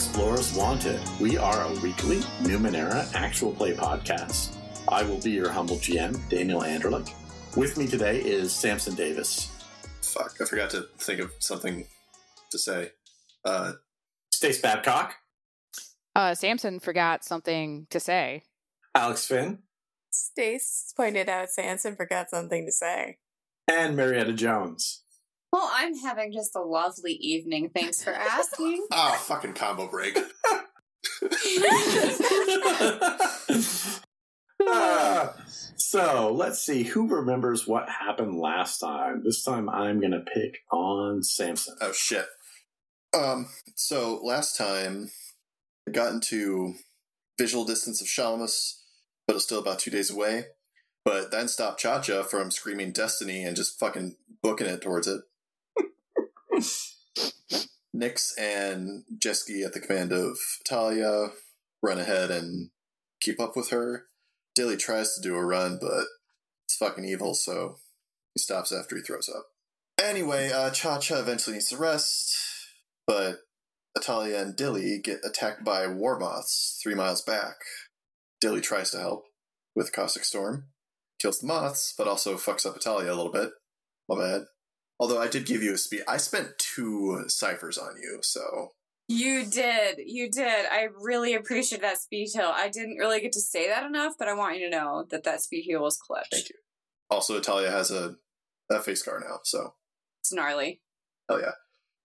Welcome to Explorers Wanted. We are a weekly Numenera actual play podcast. I will be your humble GM, Daniel Anderlich. With me today is Samson Davis. Fuck, I forgot to think of something to say. Uh, Stace Babcock. Uh, Samson forgot something to say. Alex Finn. Stace pointed out Samson forgot something to say. And Marietta Jones. Well, I'm having just a lovely evening. Thanks for asking. ah, fucking combo break. Ah, so let's see who remembers what happened last time. This time I'm going to pick on Samson. oh shit. Um, so last time I got into visual distance of Shalmus, but it's still about two days away. But then stopped Cha Cha from screaming Destiny and just fucking booking it towards it. Nix and Jeski at the command of Talia run ahead and keep up with her. Dilly tries to do a run, but it's fucking evil, so he stops after he throws up. Anyway, uh, Cha Cha eventually needs to rest, but Atalia and Dilly get attacked by war moths three miles back. Dilly tries to help with Caustic Storm, kills the moths, but also fucks up Atalia a little bit. My bad. Although I did give you a speed. I spent two ciphers on you, so you did. You did. I really appreciate that speed heal. I didn't really get to say that enough, but I want you to know that that speed heal was clutch. thank you. Also, Atalia has a, a face scar now, so It's gnarly. hell yeah.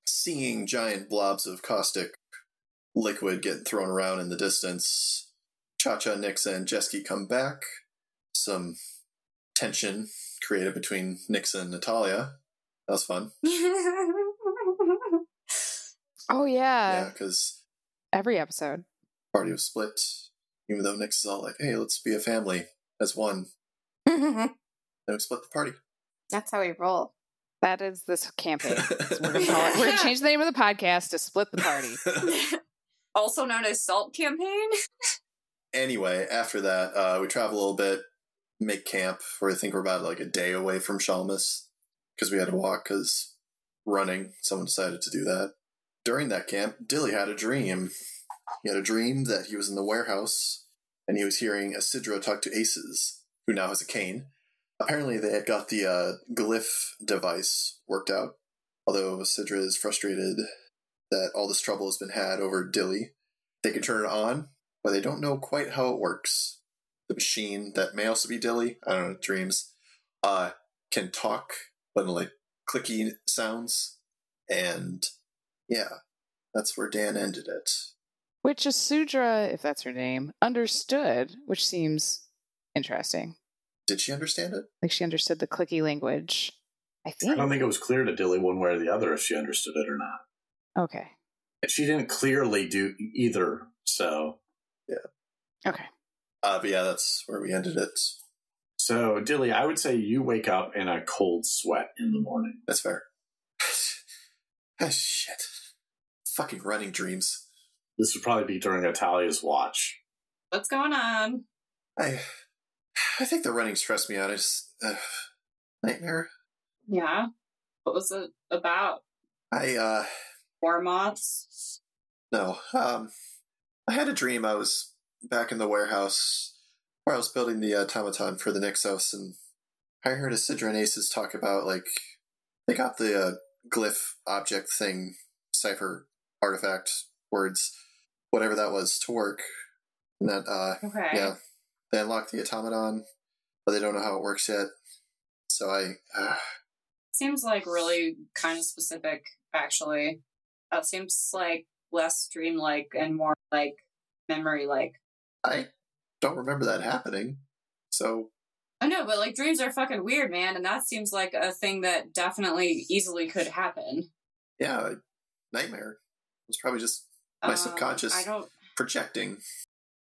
Seeing giant blobs of caustic liquid getting thrown around in the distance, Cha Cha, Nix, and Jeski come back. Some tension created between Nix and Natalia. That was fun. Oh yeah, yeah, because every episode. party was split. Even though Nix is all like, "Hey, let's be a family as one," then we split the party. That's how we roll. That is this campaign. We're gonna call it. We're gonna change the name of the podcast to Split the Party. also known as Salt Campaign. anyway, after that, uh, we travel a little bit, make camp. Where I think we're about like a day away from Shalmus because we had to walk because running. Someone decided to do that. During that camp, Dilly had a dream. He had a dream that he was in the warehouse and he was hearing Isidra talk to Aces, who now has a cane. Apparently, they had got the uh, glyph device worked out. Although Isidra is frustrated that all this trouble has been had over Dilly, they can turn it on, but they don't know quite how it works. The machine that may also be Dilly, I don't know, dreams, uh, can talk, but in like clicky sounds. And yeah, that's where Dan ended it. Which Asudra, if that's her name, understood, which seems interesting. Did she understand it? Like she understood the clicky language. I think. I don't think it was clear to Dilly one way or the other if she understood it or not. Okay. And she didn't clearly do either, so. Yeah. Okay. Uh, but yeah, that's where we ended it. So, Dilly, I would say you wake up in a cold sweat in the morning. That's fair. ah, shit. Fucking running dreams. This would probably be during Atalia's watch. What's going on? I, I think the running stressed me out. I just uh, nightmare. Yeah. What was it about? I uh, War moths? No. Um, I had a dream. I was back in the warehouse where I was building the automaton for the Nixos, and I heard Isidra and Aces talk about like they got the uh, glyph object thing, cipher artifact words, whatever that was, to work. And that, uh, Okay. yeah, they unlocked the automaton, but they don't know how it works yet. So I, uh, Seems like really kind of specific, actually. That seems like less dreamlike and more like memory like. I don't remember that happening. So I know, but like dreams are fucking weird, man, and that seems like a thing that definitely easily could happen. yeah, nightmare. It was probably just My Um, subconscious. I don't. projecting.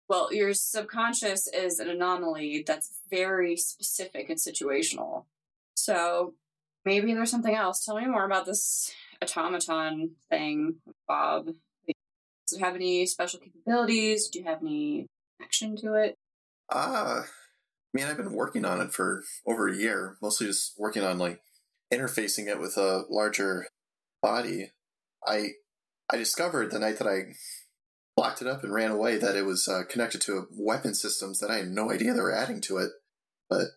Well, your subconscious is an anomaly that's very specific and situational. So maybe there's something else. Tell me more about this automaton thing, Bob. Does it have any special capabilities? Do you have any connection to it? Ah, I mean, I've been working on it for over a year, mostly just working on like interfacing it with a larger body. I I discovered the night that I locked it up and ran away that it was uh, connected to weapon systems that I had no idea they were adding to it. But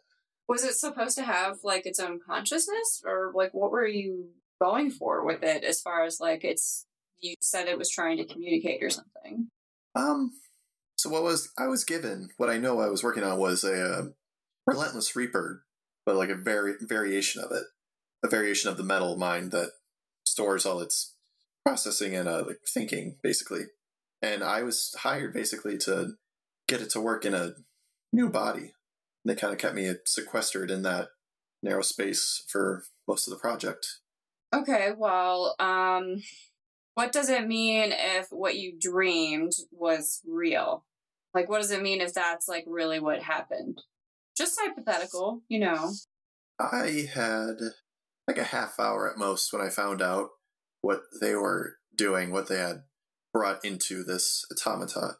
Was it supposed to have like its own consciousness, or like what were you going for with it? As far as like it's, you said it was trying to communicate or something. um, so what was I was given? What I know I was working on was a uh, relentless reaper, but like a vari- variation of it, a variation of the metal mind that stores all its processing and uh, like thinking, basically. And I was hired basically to get it to work in a new body. They kind of kept me sequestered in that narrow space for most of the project. Okay, well, um, what does it mean if what you dreamed was real? Like, what does it mean if that's like really what happened? Just hypothetical, you know. I had like a half hour at most when I found out what they were doing, what they had brought into this automata.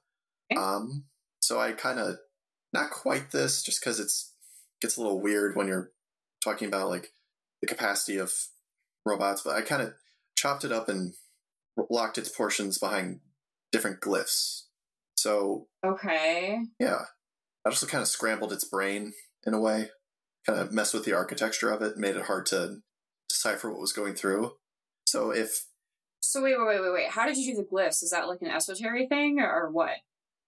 Okay. Um, so I kind of not quite this, just because it's gets a little weird when you're talking about like the capacity of robots, but I kind of chopped it up and locked its portions behind different glyphs. So Okay. yeah. I also kind of scrambled its brain in a way, kind of messed with the architecture of it, made it hard to decipher what was going through. So if So wait, wait, wait, wait, wait. How did you do the glyphs? Is that like an esoteric thing, or, or what?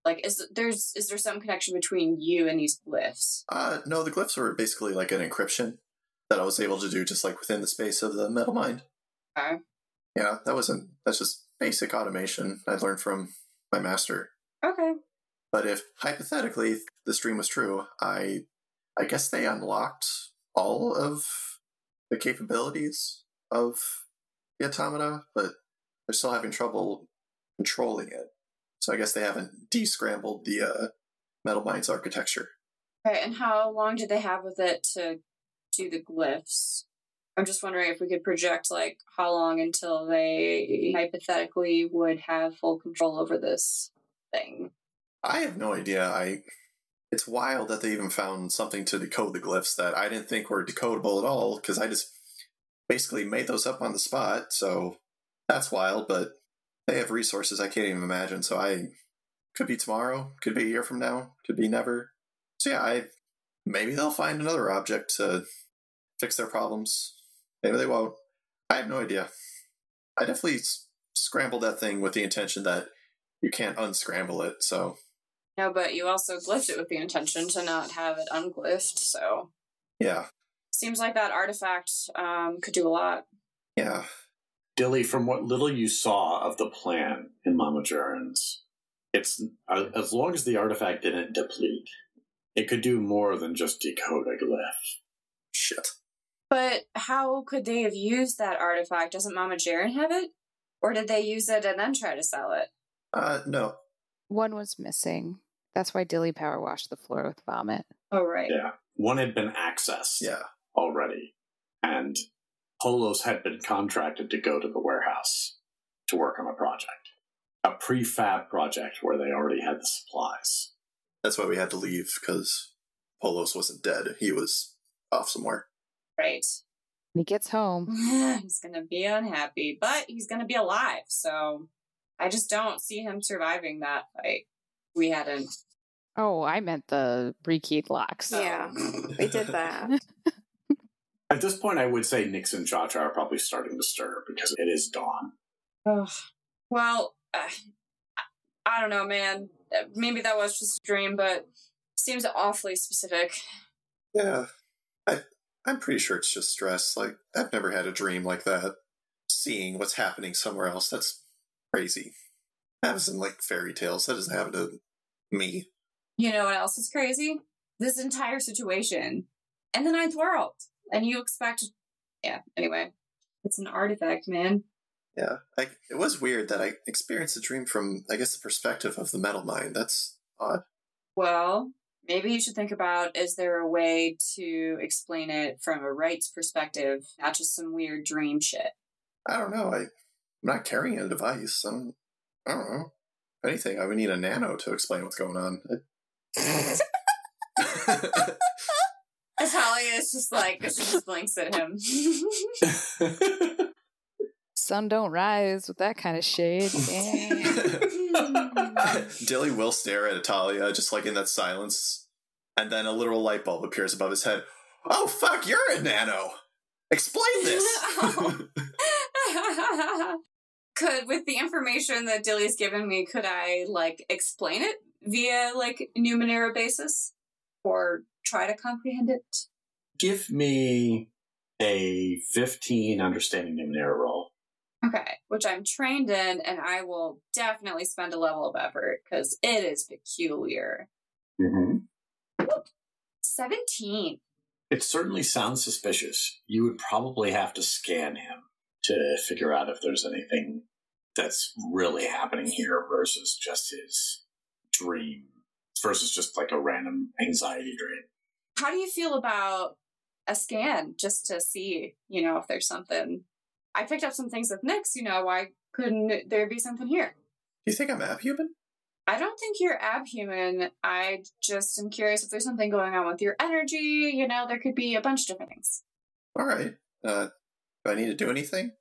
Like, is there's is there some connection between you and these glyphs? uh no, the glyphs were basically like an encryption that I was able to do just like within the space of the metal mind. Okay. Yeah, that wasn't that's just basic automation I learned from my master. Okay. But if hypothetically this dream was true, I I guess they unlocked all of the capabilities of the automata, but they're still having trouble controlling it. So I guess they haven't descrambled the uh, Metal Mind's architecture. Okay. And how long did they have with it to do the glyphs? I'm just wondering if we could project like how long until they hypothetically would have full control over this thing. I have no idea. I it's wild that they even found something to decode the glyphs that I didn't think were decodable at all because I just basically made those up on the spot. So that's wild, but they have resources I can't even imagine. So I could be tomorrow, could be a year from now, could be never. So yeah, I maybe they'll find another object to fix their problems. Maybe they won't. I have no idea. I definitely scrambled that thing with the intention that you can't unscramble it. So No, but you also glyphed it with the intention to not have it unglyphed. So yeah, seems like that artifact um, could do a lot. yeah. Dilly, from what little you saw of the plan in Mama Jern's, it's uh, as long as the artifact didn't deplete, it could do more than just decode a glyph. Shit. But how could they have used that artifact? Doesn't Mama Jaren have it? Or did they use it and then try to sell it? Uh, no. One was missing. That's why Dilly power washed the floor with vomit. Oh, right. Yeah, one had been accessed Yeah. already, and Polos had been contracted to go to the warehouse to work on a project, a prefab project where they already had the supplies. That's why we had to leave because Polos wasn't dead. He was off somewhere. Right. When he gets home, he's going to be unhappy, but he's going to be alive. So I just don't see him surviving that fight. We hadn't. oh, I meant the rekeyed locks. Yeah, we did that. At this point, I would say Nix and Cha Cha are probably starting to stir because it is dawn. Ugh. Well, uh, I don't know, man. Uh, Maybe that was just a dream, but seems awfully specific. Yeah. I, I'm pretty sure it's just stress. Like, I've never had a dream like that. Seeing what's happening somewhere else, that's crazy. That happens in, like, fairy tales. That doesn't happen to me. You know what else is crazy? This entire situation and the ninth world. And you expect. Yeah, anyway. It's an artifact, man. Yeah. I, it was weird that I experienced a dream from, I guess, the perspective of the metal mind. That's odd. Well, maybe you should think about is there a way to explain it from a rights perspective, not just some weird dream shit? I don't know. I, not carrying a device. I don't, I don't know. If anything, I would need a nano to explain what's going on. Atalia is just like, she just blinks at him. sun don't rise with that kind of shade. Dilly will stare at Atalia, just like in that silence, and then a literal light bulb appears above his head. Oh fuck, you're a nano. Explain this. Could with the information that Dilly's given me, could I like explain it via like Numenera basis? Or try to comprehend it? Give me a 15 understanding Numenera roll. Okay, which I'm trained in, and I will definitely spend a level of effort because it is peculiar. Mm-hmm. 17. It certainly sounds suspicious. You would probably have to scan him to figure out if there's anything that's really happening here versus just his dream, versus just like a random anxiety dream. How do you feel about a scan just to see, you know, if there's something? I picked up some things with Nyx, you know, why couldn't there be something here? Do you think I'm abhuman? I don't think you're abhuman. I just am curious if there's something going on with your energy. You know, there could be a bunch of different things. All right. Uh, do I need to do anything?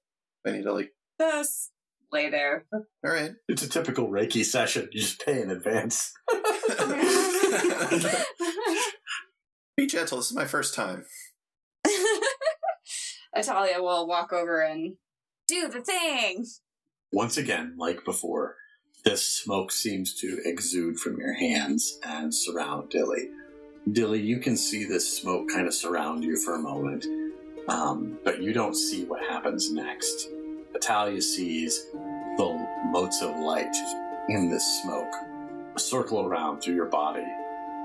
Do I need to like. Just lay there. All right. It's a typical Reiki session. You just pay in advance. Be gentle. This is my first time. Atalia will walk over and do the thing. Once again, like before, this smoke seems to exude from your hands and surround Dilly. Dilly, you can see this smoke kind of surround you for a moment, um, but you don't see what happens next. Atalia sees the motes of light in this smoke circle around through your body,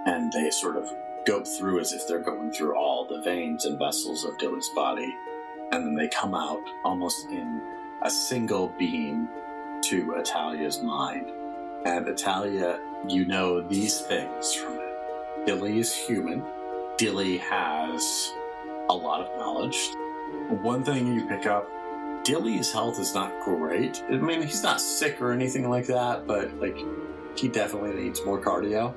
and they sort of go through as if they're going through all the veins and vessels of Dilly's body, and then they come out almost in a single beam to Atalia's mind. And Italia, you know these things from it. Dilly is human. Dilly has a lot of knowledge. One thing you pick up Dilly's health is not great. I mean, he's not sick or anything like that, but like he definitely needs more cardio.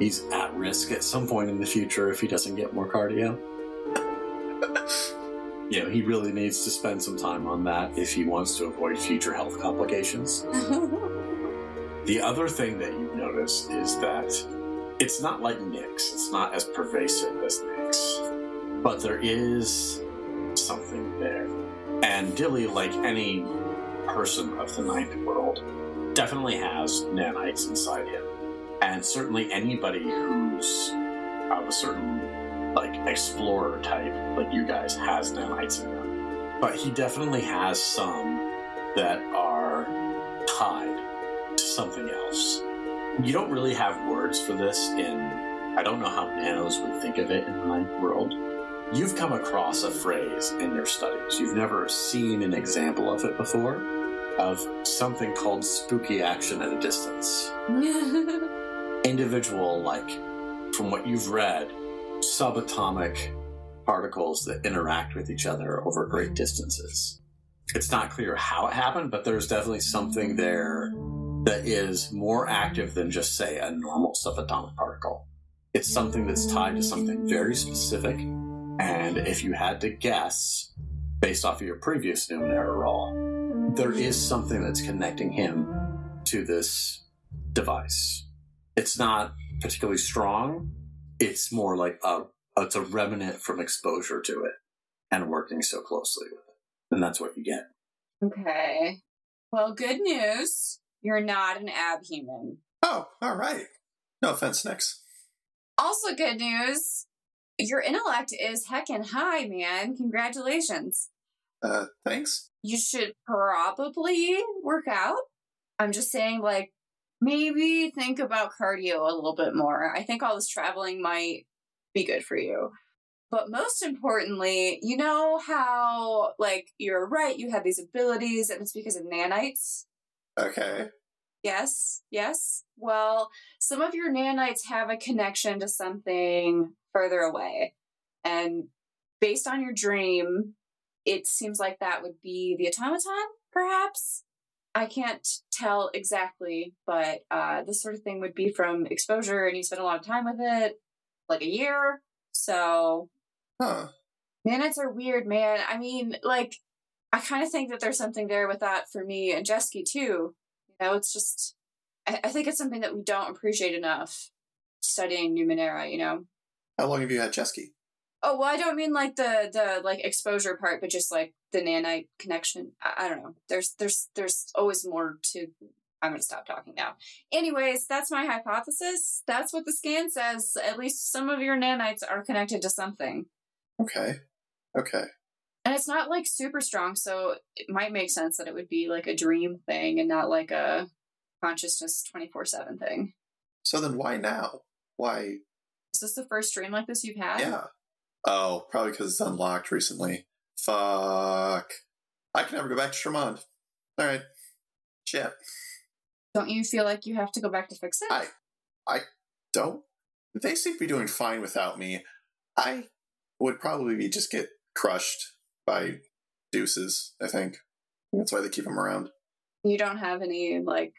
He's at risk at some point in the future if he doesn't get more cardio. you know, he really needs to spend some time on that if he wants to avoid future health complications. The other thing that you notice is that it's not like Nix's. It's not as pervasive as Nix's, But there is something there. And Dilly, like any person of the ninth world, definitely has nanites inside him. And certainly anybody who's of a certain, like, explorer type, like you guys, has nanites in them. But he definitely has some that are tied to something else. You don't really have words for this in. I don't know how nanos would think of it in the ninth world. You've come across a phrase in your studies. You've never seen an example of it before, of something called spooky action at a distance. Individual, like, from what you've read, subatomic particles that interact with each other over great distances. It's not clear how it happened, but there's definitely something there that is more active than just, say, a normal subatomic particle. It's something that's tied to something very specific, and if you had to guess, based off of your previous Numenera roll, there is something that's connecting him to this device. It's not particularly strong. It's more like a it's a remnant from exposure to it and working so closely with it. And that's what you get. okay. Well, good news. You're not an abhuman. Oh, all right. No offense, Nyx. Also, good news. Your intellect is heckin' high, man. Congratulations. Uh, thanks. You should probably work out. I'm just saying, like, maybe think about cardio a little bit more. I think all this traveling might be good for you. But most importantly, you know how, like, you're right, you have these abilities, and it's because of nanites? Okay. Yes, yes. Well, some of your nanites have a connection to something further away. And based on your dream, it seems like that would be the automaton, perhaps? I can't tell exactly, but uh, this sort of thing would be from exposure, and you spend a lot of time with it, like a year. So, Huh. nanites are weird, man. I mean, like, I kind of think that there's something there with that for me and Jesky too. You know, it's just I, I think it's something that we don't appreciate enough studying Numenera, you know. How long have you had Chesky? Oh well, I don't mean like the the like exposure part, but just like the nanite connection. I, I don't know. There's there's there's always more to. I'm gonna stop talking now. Anyways, that's my hypothesis. That's what the scan says. At least some of your nanites are connected to something, Okay. Okay. And it's not like super strong. So it might make sense that it would be like a dream thing and not like a consciousness twenty four seven thing. So then why now? Why? Is this the first dream like this you've had? Yeah. Oh, probably because it's unlocked recently. Fuck. I can never go back to Charmonde. All right. Shit. Don't you feel like you have to go back to fix it? I, I don't. They seem to be doing fine without me. I would probably be just get crushed by deuces. I think that's why they keep them around. You don't have any like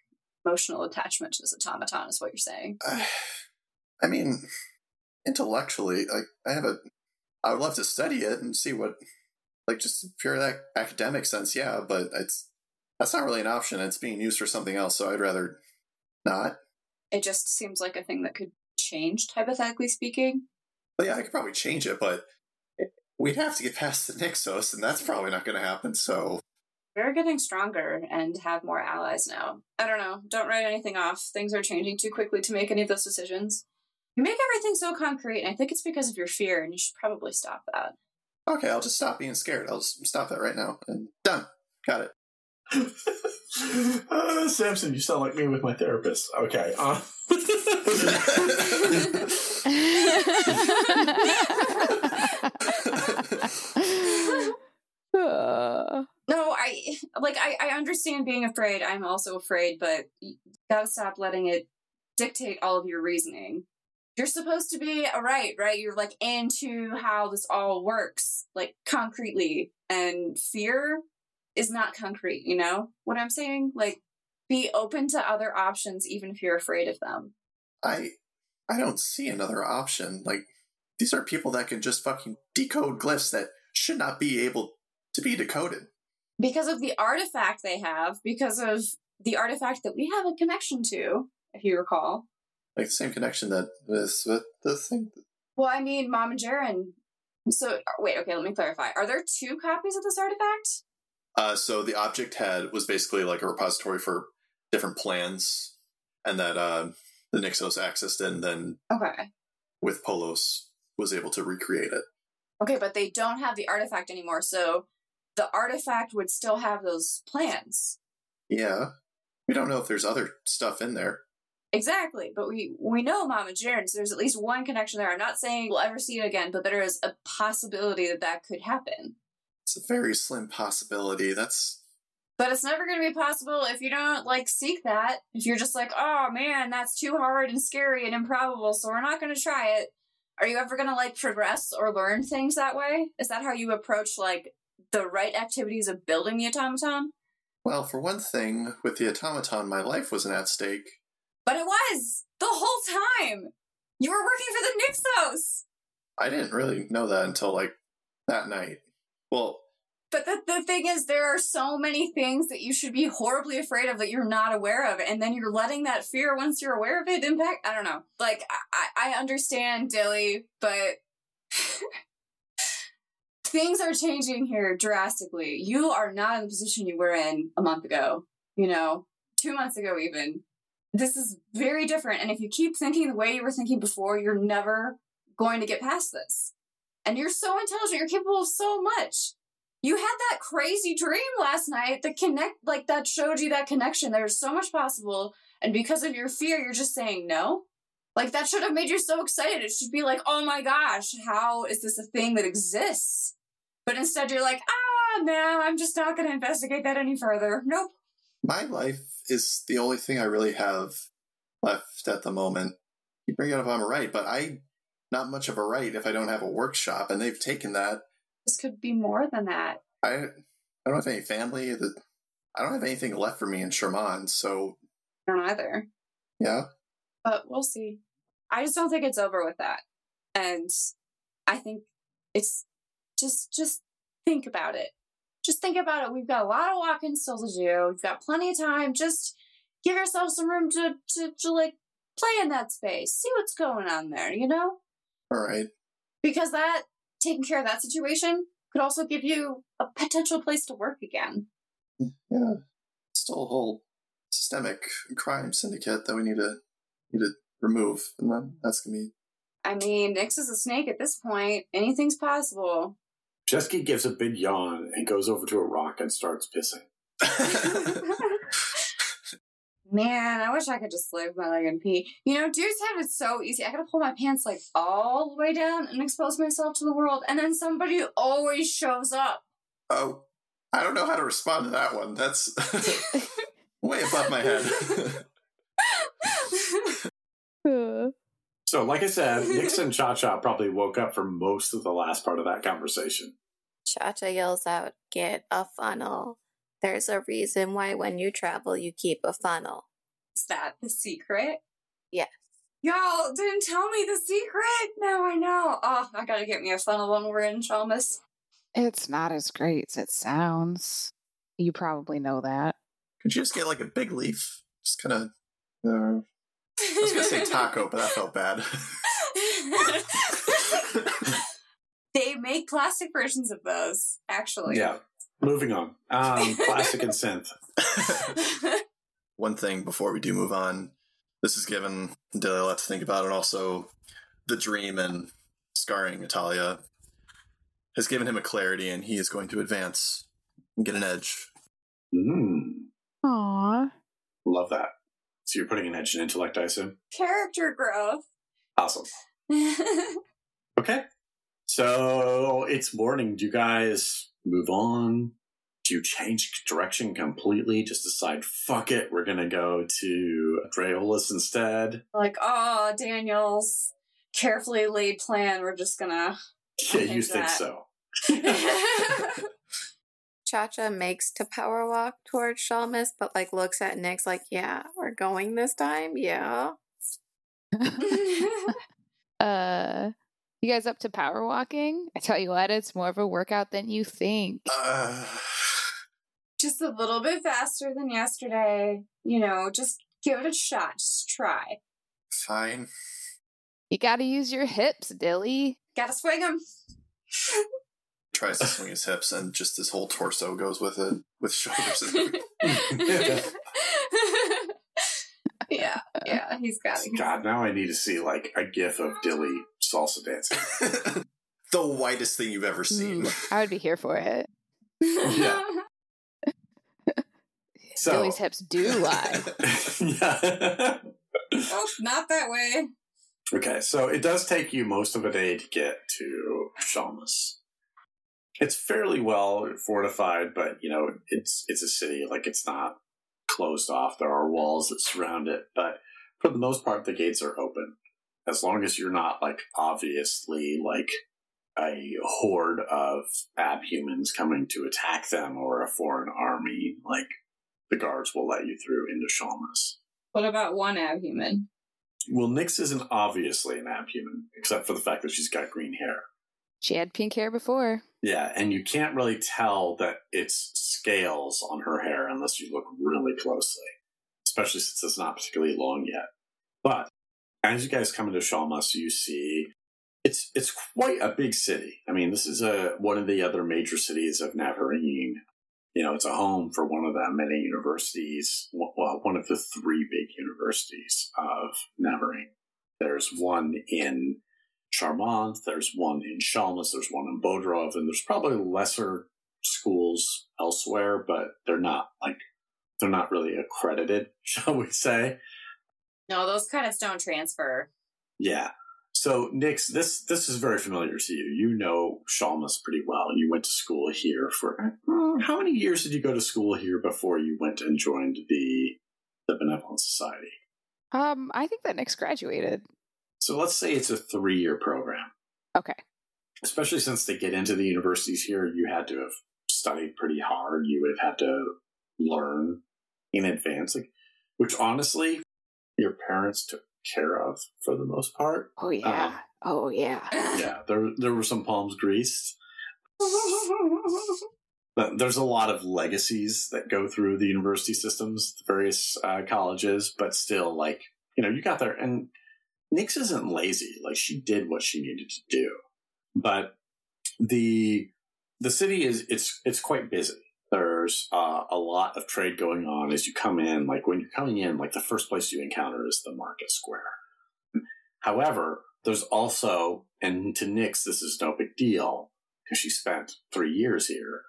emotional attachment to this automaton, is what you're saying. I, I mean, intellectually, like I have a, I would love to study it and see what, like just pure that academic sense, yeah. But it's that's not really an option. It's being used for something else, so I'd rather not. It just seems like a thing that could change, hypothetically speaking. But yeah, I could probably change it, but we'd have to get past the Nixos, and that's probably not going to happen. So We're getting stronger and have more allies now. I don't know. Don't write anything off. Things are changing too quickly to make any of those decisions. You make everything so concrete, and I think it's because of your fear, and you should probably stop that. okay, I'll just stop being scared. I'll just stop that right now, and done. Got it. uh, Samson, you sound like me with my therapist. Okay. Uh, Uh, No, I like I, I understand being afraid. I'm also afraid, but you gotta stop letting it dictate all of your reasoning. You're supposed to be all right, right? You're like into how this all works, like concretely. And fear is not concrete, you know what I'm saying? Like be open to other options even if you're afraid of them. I I don't see another option. Like these are people that can just fucking decode glyphs that should not be able to be decoded. Because of the artifact they have, because of the artifact that we have a connection to, if you recall. Like the same connection that this with the thing. Well, I mean, Mom and Jaren. So, wait, okay, let me clarify. Are there two copies of this artifact? Uh, so the object head was basically like a repository for different plans, and that uh, the Nixos accessed it, and then Okay. with Polos was able to recreate it. Okay, but they don't have the artifact anymore, so the artifact would still have those plans. Yeah, we don't know if there's other stuff in there. Exactly, but we we know Mom and Jaren, so there's at least one connection there. I'm not saying we'll ever see it again, but there is a possibility that that could happen. It's a very slim possibility. That's But it's never going to be possible if you don't like seek that. If you're just like, oh man, that's too hard and scary and improbable, so we're not going to try it. Are you ever going to like progress or learn things that way? Is that how you approach like the right activities of building the automaton? well, for one thing, with the automaton, my life wasn't at stake. But it was the whole time. You were working for the Nixos. I didn't really know that until like that night. Well, But the, the thing is, there are so many things that you should be horribly afraid of that you're not aware of. And then you're letting that fear, once you're aware of it, impact. I don't know. Like, I, I I understand, Dilly, but things are changing here drastically. You are not in the position you were in a month ago, you know, two months ago, even. This is very different. And if you keep thinking the way you were thinking before, you're never going to get past this. And you're so intelligent, you're capable of so much you had that crazy dream last night that connect like that showed you that connection there's so much possible and because of your fear you're just saying no like that should have made you so excited it should be like oh my gosh how is this a thing that exists but instead you're like ah no i'm just not going to investigate that any further nope my life is the only thing I really have left at the moment. You bring it up, I'm right, but I not much of a right if I don't have a workshop, and they've taken that. this could be more than that I I don't have any family. That I don't have anything left for me in Sherman, so i don't either yeah. But we'll see. I just don't think it's over with that. And I think it's just just think about it. just think about it. We've got a lot of walking still to do. We've got plenty of time. Just give yourself some room to, to, to like play in that space. See what's going on there, you know? All right. Because that taking care of that situation could also give you a potential place to work again. Yeah. Still a whole systemic crime syndicate that we need to need to remove, and then that's gonna be I mean, Nyx is a snake at this point. Anything's possible. Chesky gives a big yawn and goes over to a rock and starts pissing. Man, I wish I could just live my leg and pee. You know, dudes have it so easy. I gotta pull my pants like all the way down and expose myself to the world, and then somebody always shows up. oh, I don't know how to respond to that one. That's way above my head. So, like I said, Nixon and Cha Cha probably woke up for most of the last part of that conversation. Cha Cha yells out, Get a funnel. There's a reason why when you travel, you keep a funnel. Is that the secret? Yes. Y'all didn't tell me the secret. Now I know. Oh, I gotta get me a funnel when we're in Chalmers. it's not as great as it sounds. You probably know that. Could you just get like a big leaf? Just kind of. Uh, I was gonna say taco, but that felt bad. they make plastic versions of those, actually. Yeah. Moving on. Um, plastic and synth. One thing before we do move on, this has given Dilly a lot to think about, and also the dream and scarring Natalia has given him a clarity, and he is going to advance and get an edge. Mm, Aw. love that. So you're putting an edge in intellect, I assume? Character growth. Awesome. Okay. So it's morning. Do you guys move on? Do you change direction completely? Just decide, fuck it, we're gonna go to Draeolus instead? like, oh, Daniel's carefully laid plan. We're just gonna. Yeah, you think that. so. Cha Cha makes to power walk towards Shalmus, but like looks at Nix's like, Yeah, we're going this time? Yeah. uh, you guys up to power walking? I tell you what, it's more of a workout than you think. Uh, just a little bit faster than yesterday. You know, just give it a shot. Just try. fine. You gotta use your hips, Dilly. Gotta swing them. Tries to swing his hips, and just his whole torso goes with it, with shoulders. and yeah, yeah, he's got it. God, now I need to see like a gif of Dilly salsa dancing. the whitest thing you've ever seen. Mm, I would be here for it. Yeah. So, Dilly's hips do lie. yeah. oh, not that way. Okay, so it does take you most of a day to get to Shalmus. It's fairly well fortified, but you know it's it's a city. Like it's not closed off. There are walls that surround it, but for the most part, the gates are open. As long as you're not like obviously like a horde of abhumans coming to attack them or a foreign army, like the guards will let you through into Shalmus. What about one abhuman? Well, Nyx isn't obviously an abhuman, except for the fact that she's got green hair. She had pink hair before. Yeah, and you can't really tell that it's scales on her hair unless you look really closely, especially since it's not particularly long yet. But as you guys come into Shalmas, you see it's it's quite a big city. I mean, this is a one of the other major cities of Navarene. You know, it's a home for one of the many universities, well, one of the three big universities of Navarene. There's one in Charmonde, there's one in Shalmas, there's one in Bodrov, and there's probably lesser schools elsewhere, but they're not like they're not really accredited, shall we say? No, those credits don't transfer. Yeah. So, Nix, this this is very familiar to you. You know Shalmas pretty well. You went to school here for how many years did you go to school here before you went and joined the the Benevolent Society? Um, I think that Nyx graduated. So let's say it's a three year program. Okay. Especially since to get into the universities here, you had to have studied pretty hard. You would have had to learn in advance, like, which honestly, your parents took care of for the most part. Oh yeah. Um, oh yeah. Yeah, there there were some palms greased. But there's a lot of legacies that go through the university systems, the various uh, colleges, but still, like, you know, you got there, and Nix isn't lazy. Like, she did what she needed to do. But the the city is it's it's quite busy. There's uh, a lot of trade going on as you come in. Like when you're coming in, like the first place you encounter is the market square. However, there's also, and to Nix, this is no big deal because she spent three years here.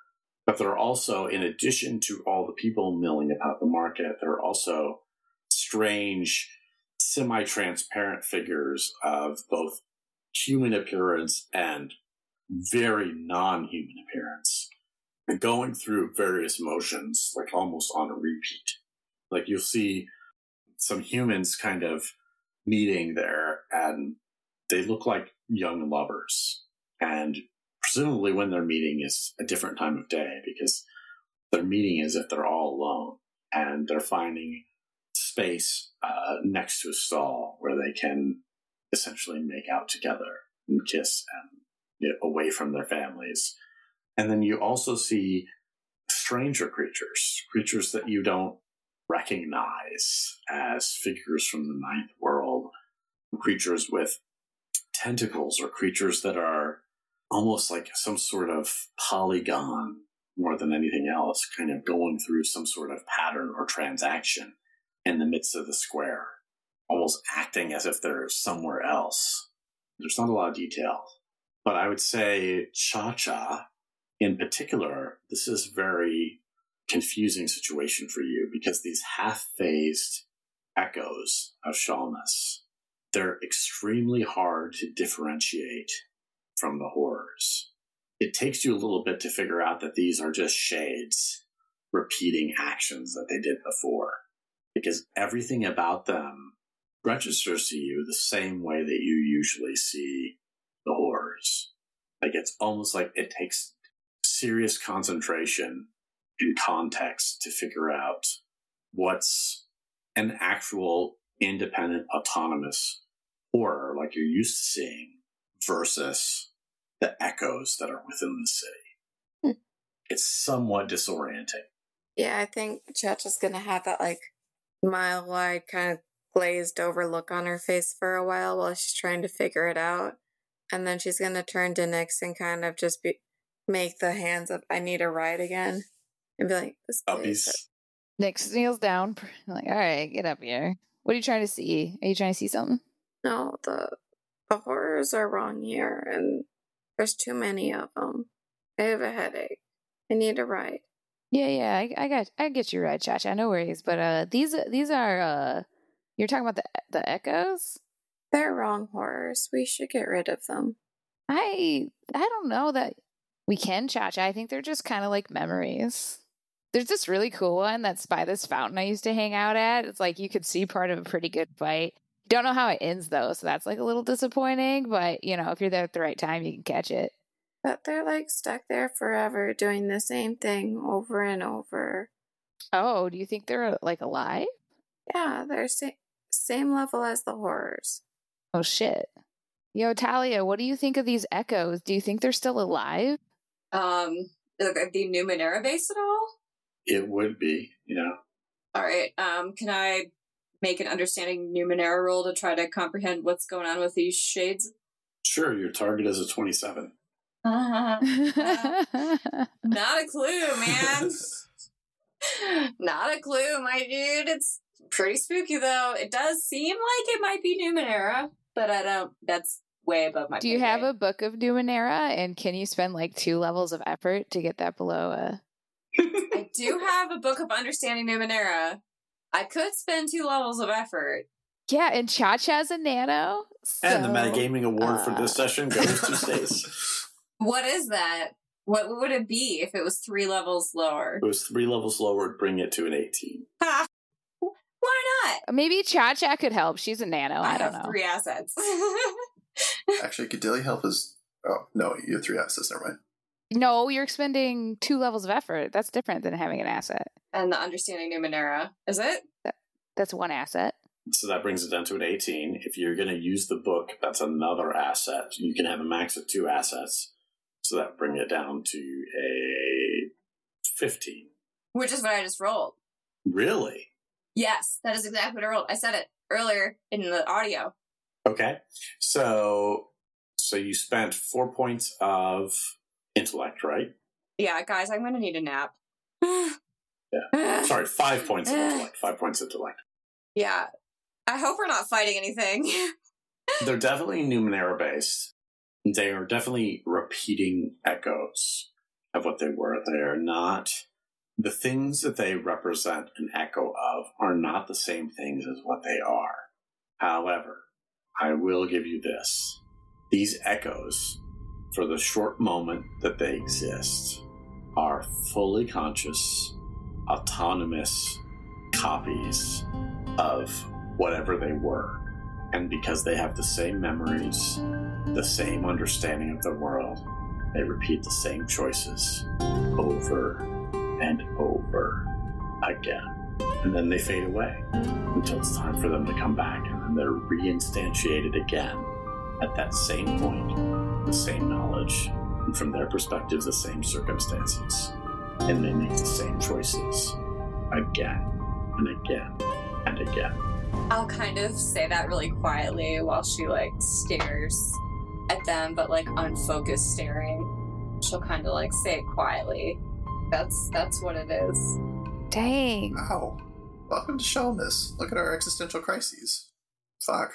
But there are also, in addition to all the people milling about the market, there are also strange, semi transparent figures of both human appearance and very non human appearance going through various motions, like almost on a repeat. Like you'll see some humans kind of meeting there and they look like young lovers. And presumably when they're meeting is a different time of day because they're meeting as if they're all alone and they're finding space uh, next to a stall where they can essentially make out together and kiss and away from their families. And then you also see stranger creatures, creatures that you don't recognize as figures from the ninth world, creatures with tentacles or creatures that are almost like some sort of polygon more than anything else, kind of going through some sort of pattern or transaction in the midst of the square, almost acting as if they're somewhere else. There's not a lot of detail, but I would say Cha Cha in particular, this is very confusing situation for you because these half phased echoes of Shalmas, they're extremely hard to differentiate from the horrors. It takes you a little bit to figure out that these are just shades repeating actions that they did before because everything about them registers to you the same way that you usually see the horrors. Like it's almost like it takes serious concentration and context to figure out what's an actual independent, autonomous horror like you're used to seeing versus the echoes that are within the city. Hmm. It's somewhat disorienting. Yeah, I think Chacha's gonna have that like mile wide kind of glazed over look on her face for a while while she's trying to figure it out. And then she's gonna turn to Nix and kind of just be make the hands up, I need a ride again. And be like, this Puppies. place- Nix kneels down, like, all right, get up here. What are you trying to see? Are you trying to see something? No, the the horrors are wrong here, and there's too many of them. I have a headache. I need a ride. Yeah, yeah, I, I got, I get you right, Chacha. No worries. But uh, these, these are, uh, you're talking about the the echoes. They're wrong horrors. We should get rid of them. I, I don't know that we can, Chacha. I think they're just kind of like memories. There's this really cool one that's by this fountain I used to hang out at. It's like you could see part of a pretty good fight. Don't know how it ends though, so that's like a little disappointing. But you know, if you're there at the right time, you can catch it. But they're like stuck there forever doing the same thing over and over. Oh, do you think they're like alive? Yeah, they're sa- same level as the horrors. Oh shit. Yo, Talia, what do you think of these echoes? Do you think they're still alive? Um, like, the Numenera base at all? It would be, you know. All right. Um, can I make an understanding Numenera roll to try to comprehend what's going on with these shades? Sure, your target is a 27. Not a clue, man. Not a clue, my dude. It's pretty spooky though. It does seem like it might be Numenera, but I don't. That's way above my. do you have grade. a book of Numenera? And can you spend like two levels of effort to get that below a. I do have a book of understanding Numenera. I could spend two levels of effort. Yeah, and Cha Cha's a nano. and the so- metagaming award for this uh, session goes to Stace. What is that? What would it be if it was three levels lower? It was three levels lower, bring it to an 18. Ha! Why not? Maybe Cha Cha could help. She's a nano. I, don't have know. three assets. Actually, could Dilly help us? Oh no, you have three assets. Never mind. No, you're expending two levels of effort. That's different than having an asset. and the understanding Numenera. Is it? That's one asset. So that brings it down to an 18. If you're going to use the book, that's another asset. You can have a max of two assets. So that bring it down to a 15. which is what I just rolled. Really? Yes, that is exactly what I rolled. I said it earlier in the audio. Okay. So so you spent four points of intellect, right? Yeah, guys, I'm gonna need a nap. yeah. Sorry, five points of intellect. Five points of intellect. Yeah. I hope we're not fighting anything. They're definitely Numenera based. They are definitely repeating echoes of what they were. They are not the things that they represent an echo of are not the same things as what they are. However, I will give you this. These echoes, for the short moment that they exist, are fully conscious, autonomous copies of whatever they were. And because they have the same memories, the same understanding of the world, they repeat the same choices over and over again. And then they fade away until it's time for them to come back. And then they're reinstantiated again at that same point, the same knowledge, and from their perspective, the same circumstances. And they make the same choices again and again and again. I'll kind of say that really quietly while she like stares at them, but like unfocused staring. She'll kind of like say it quietly. That's that's what it is. Dang. Wow. Welcome to Shelmus. Look at our existential crises. Fuck.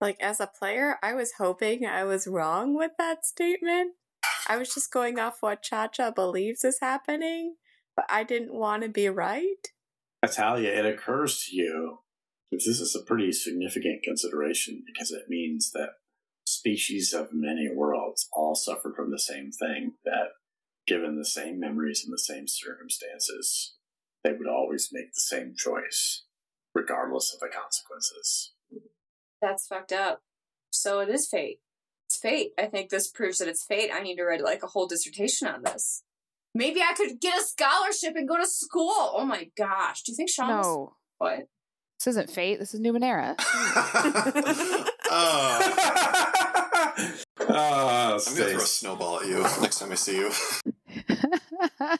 Like, as a player, I was hoping I was wrong with that statement. I was just going off what Cha Cha believes is happening, but I didn't want to be right. Natalia, it occurs to you that this is a pretty significant consideration because it means that species of many worlds all suffer from the same thing that, given the same memories and the same circumstances, they would always make the same choice, regardless of the consequences. That's fucked up. So it is fate. It's fate. I think this proves that it's fate. I need to write like a whole dissertation on this. Maybe I could get a scholarship and go to school. Oh my gosh. Do you think Sean was- No. what? This isn't fate. This is Numenera. oh, Ah, I'm gonna throw a snowball at you next time I see you.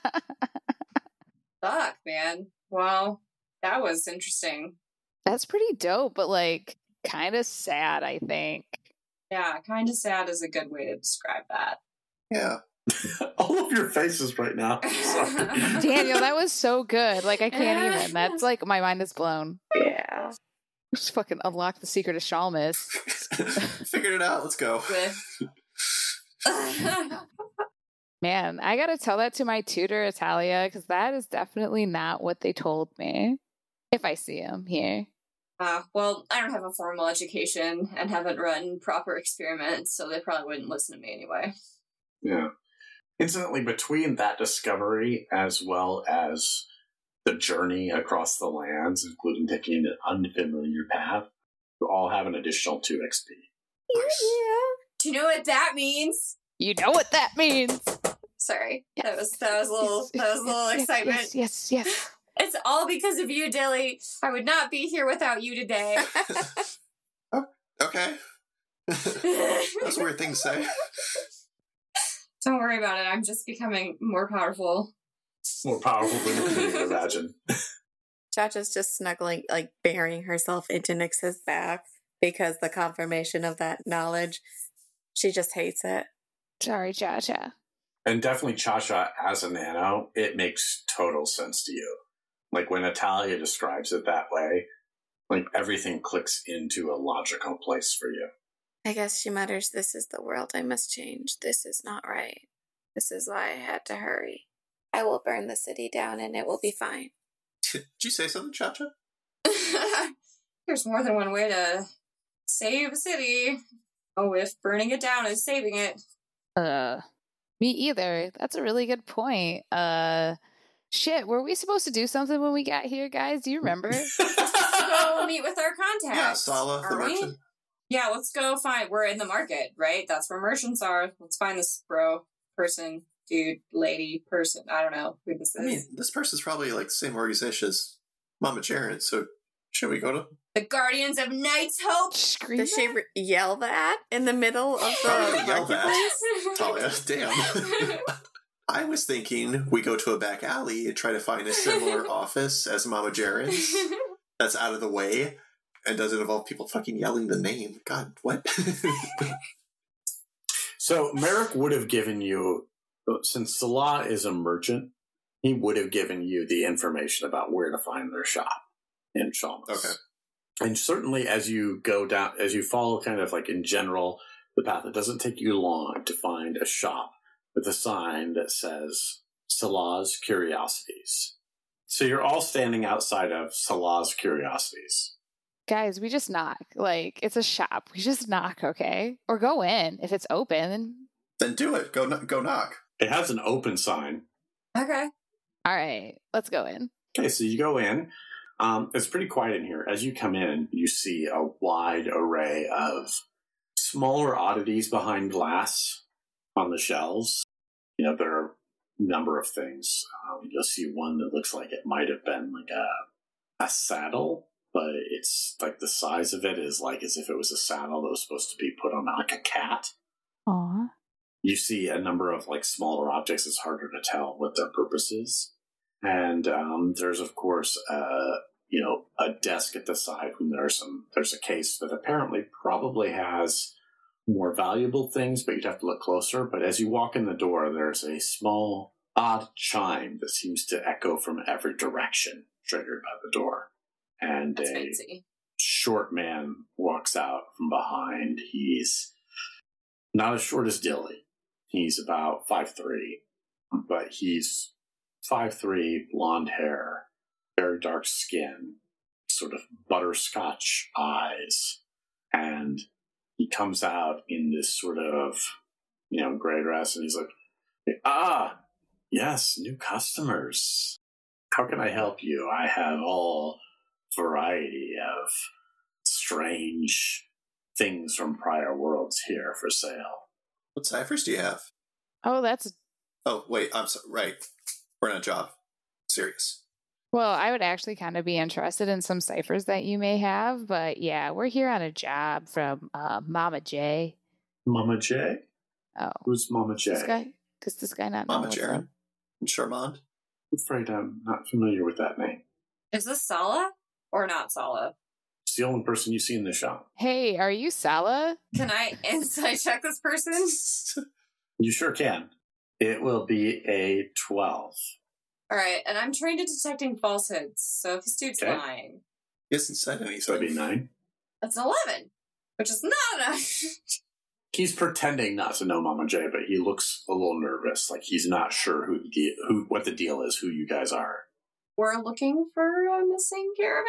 Fuck, man. Well, that was interesting. That's pretty dope, but like kind of sad, I think. Yeah, kind of sad is a good way to describe that. Yeah. All of your faces right now. Daniel, that was so good. Like I can't even. That's like my mind is blown. Yeah. Just fucking unlock the secret of Shalmis. Figured it out. Let's go. Man, I gotta tell that to my tutor, Atalia, because that is definitely not what they told me. If I see him here. uh, well, I don't have a formal education and haven't run proper experiments, so they probably wouldn't listen to me anyway. Yeah. Incidentally, between that discovery as well as the journey across the lands, including taking an unfamiliar path, you all have an additional 2 XP. Yeah. Do you know what that means? You know what that means. Sorry, that was that was a little that was a little Yes, excitement. Yes, yes, yes. It's all because of you, Dilly. I would not be here without you today. Oh, okay. That's a weird thing to say. Don't worry about it. I'm just becoming more powerful. More powerful than you can even imagine. Chacha's just snuggling, like burying herself into Nix's back because the confirmation of that knowledge, she just hates it. Sorry, Cha Cha. And definitely Cha-Cha as a nano, it makes total sense to you. Like when Natalia describes it that way, like everything clicks into a logical place for you. I guess she mutters, This is the world I must change. This is not right. This is why I had to hurry. I will burn the city down and it will be fine. Did you say something, Cha Cha? There's more than one way to save a city. Oh, if burning it down is saving it. Uh, me either. That's a really good point. Uh, shit, were we supposed to do something when we got here, guys? Do you remember? Go meet with our contacts. Yeah, Sala, the are we? merchant. Yeah, let's go find. We're in the market, right? That's where merchants are. Let's find this bro, person, dude, lady, person. I don't know who this is. I mean, this person's probably like the same organization as Mama Jaren, so should we go to the Guardians of Night's Hope. Scream. Does she re- yell that in the middle of the yell that. Talia? Damn. I was thinking we go to a back alley and try to find a similar office as Mama Jaren's that's out of the way and does it involve people fucking yelling the name. God, what? So Merrick would have given you, since Salah is a merchant, he would have given you the information about where to find their shop in Shalmas. Okay. And certainly as you go down, as you follow kind of like in general the path, it doesn't take you long to find a shop with a sign that says Salah's Curiosities. So you're all standing outside of Salah's Curiosities. Guys, we just knock. Like, it's a shop. We just knock, okay? Or go in if it's open. then do it. Go go knock. It has an open sign. okay. All right, let's go in. Okay, so you go in. Um, it's pretty quiet in here. As you come in, you see a wide array of smaller oddities behind glass on the shelves. You know, there are a number of things. Um, you'll see one that looks like it might have been like a, a saddle, but it's like the size of it is like as if it was a saddle that was supposed to be put on like a cat. Aw. You see a number of like smaller objects. It's harder to tell what their purpose is. And um, there's of course uh, you know a desk at the side when there's some there's a case that apparently probably has more valuable things, but you'd have to look closer. But as you walk in the door, there's a small odd chime that seems to echo from every direction, triggered by the door. And That's a fancy. short man walks out from behind. He's not as short as Dilly. He's about five three, but he's five three, blonde hair, very dark skin, sort of butterscotch eyes, and he comes out in this sort of you know gray dress, and he's like, "Ah, yes, new customers. How can I help you? I have all variety of strange things from prior worlds here for sale." What ciphers do you have? Oh, that's Oh, wait. I'm sorry. Right. We're on a job. Serious. well. I would actually kind of be interested in some ciphers that you may have, but yeah, we're here on a job from uh, Mama J. Mama J? Oh, Who's Mama J? this guy? Does this guy not know? Mama Jaren? what's Jaren. up? And I'm afraid I'm not familiar with that name. Is this Sala or not Sala? It's the only person you see in the shop. Hey, are you Sala? Can I insight check this person? You sure can. It will be a 12. All right, and I'm trained at detecting falsehoods, so if this dude's Okay. lying, He hasn't said So it'd be 9. that's an 11, which is not enough. He's pretending not to know Mama J, but he looks a little nervous. Like he's not sure who the who what the deal is, who you guys are. We're looking for a missing caravan.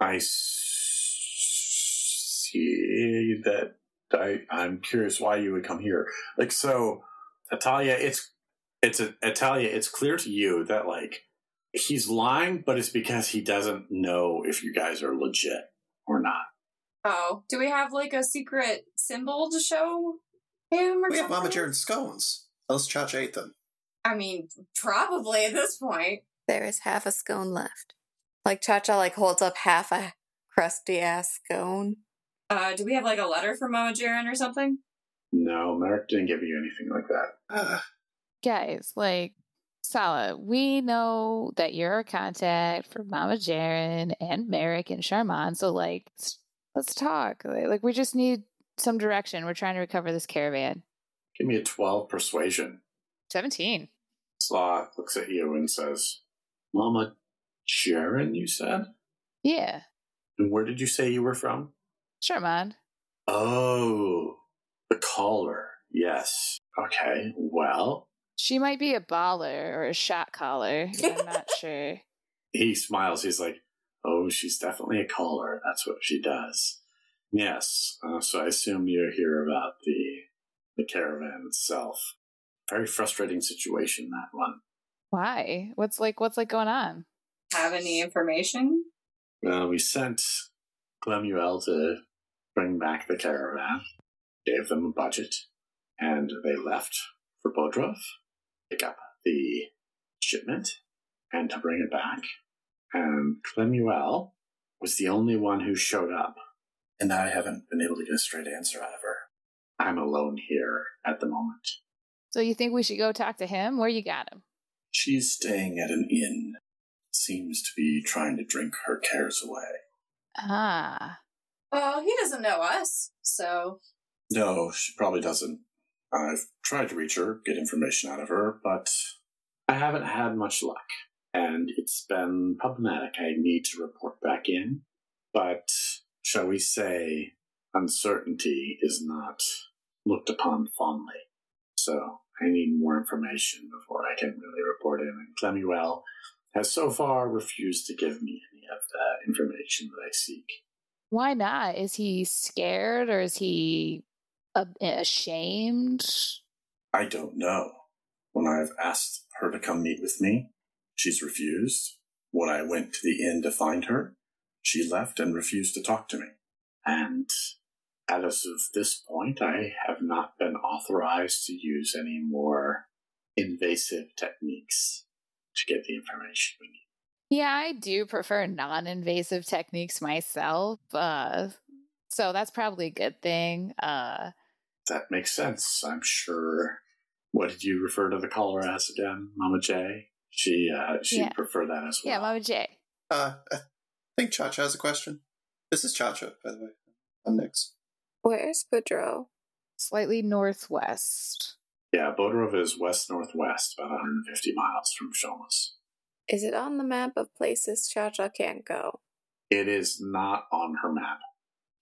I see that. I I'm curious why you would come here. Like so, Atalia. It's it's a Atalia. It's clear to you that like he's lying, but it's because he doesn't know if you guys are legit or not. Oh, do we have like a secret symbol to show him or We have something? Mama Jaren's scones. Unless Chacha ate them. I mean, probably at this point. There is half a scone left. Like Cha Cha like holds up half a crusty ass scone. Uh, do we have like a letter from Mama Jaren or something? No, Merrick didn't give you anything like that. Ah, Guys, like Sala, we know that you're a contact for Mama Jaren and Merrick and Charmonde. So like, let's talk. Like, like, we just need some direction. We're trying to recover this caravan. Give me a 12 persuasion. Seventeen. Slaw looks at you and says, Mama Jaren, you said? Yeah, And where did you say you were from? Charmonde. Oh, the caller. Yes. Okay, well, She might be a baller or a shot caller. I'm not sure. he smiles. He's like, Oh, she's definitely a caller. That's what she does. Yes. Uh, so I assume you're here about the the caravan itself. Very frustrating situation, that one. Why? What's like? What's like going on? Have any information? Uh, we sent Clemuel to bring back the caravan, gave them a budget, and they left for Bodrov, to pick up the shipment, and to bring it back. And Clemuel was the only one who showed up, and I haven't been able to get a straight answer out of her. I'm alone here at the moment. So you think we should go talk to him? Where you got him? She's staying at an inn. Seems to be trying to drink her cares away. Ah. Well, he doesn't know us, so No, she probably doesn't. I've tried to reach her, get information out of her, but I haven't had much luck. And it's been problematic. I need to report back in, but shall we say, uncertainty is not looked upon fondly. So I need more information before I can really report in. And Clemuel has so far refused to give me any of the information that I seek. Why not? Is he scared or is he ashamed? I don't know. When I've asked her to come meet with me, she's refused. When I went to the inn to find her, she left and refused to talk to me. And as of this point, I have not been authorized to use any more invasive techniques to get the information we need. Yeah, I do prefer non invasive techniques myself. Uh, so that's probably a good thing. Uh, That makes sense. I'm sure. What did you refer to the caller as again, Mama J? She uh, she'd Yeah. prefer that as well. yeah, Mama J. Uh, I think Chacha has a question. This is Chacha, by the way. I'm next. Where's Bodrov? Slightly northwest. Yeah, Bodrov is west northwest, about 150 miles from Shomas. Is it on the map of places Cha Cha can't go? It is not on her map.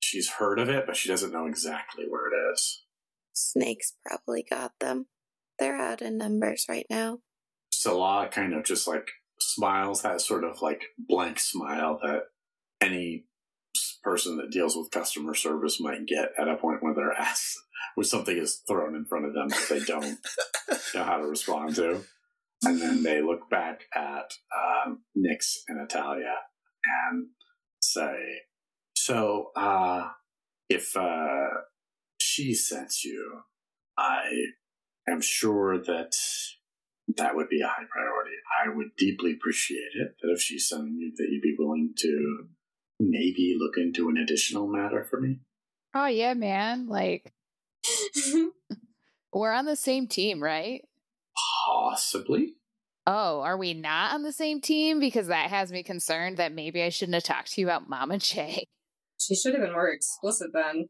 She's heard of it, but she doesn't know exactly where it is. Snakes probably got them. They're out in numbers right now. Salah kind of just like smiles that sort of like blank smile that any person that deals with customer service might get at a point when they're asked when something is thrown in front of them that they don't know how to respond to. And then they look back at um, Nix and Natalia and say, So, uh, if uh, she sent you, I am sure that that would be a high priority. I would deeply appreciate it that if she's sending you, that you'd be willing to maybe look into an additional matter for me. Oh, yeah, man. Like, we're on the same team, right? Possibly. Oh, are we not on the same team? Because that has me concerned that maybe I shouldn't have talked to you about Mama J. she should have been more explicit then.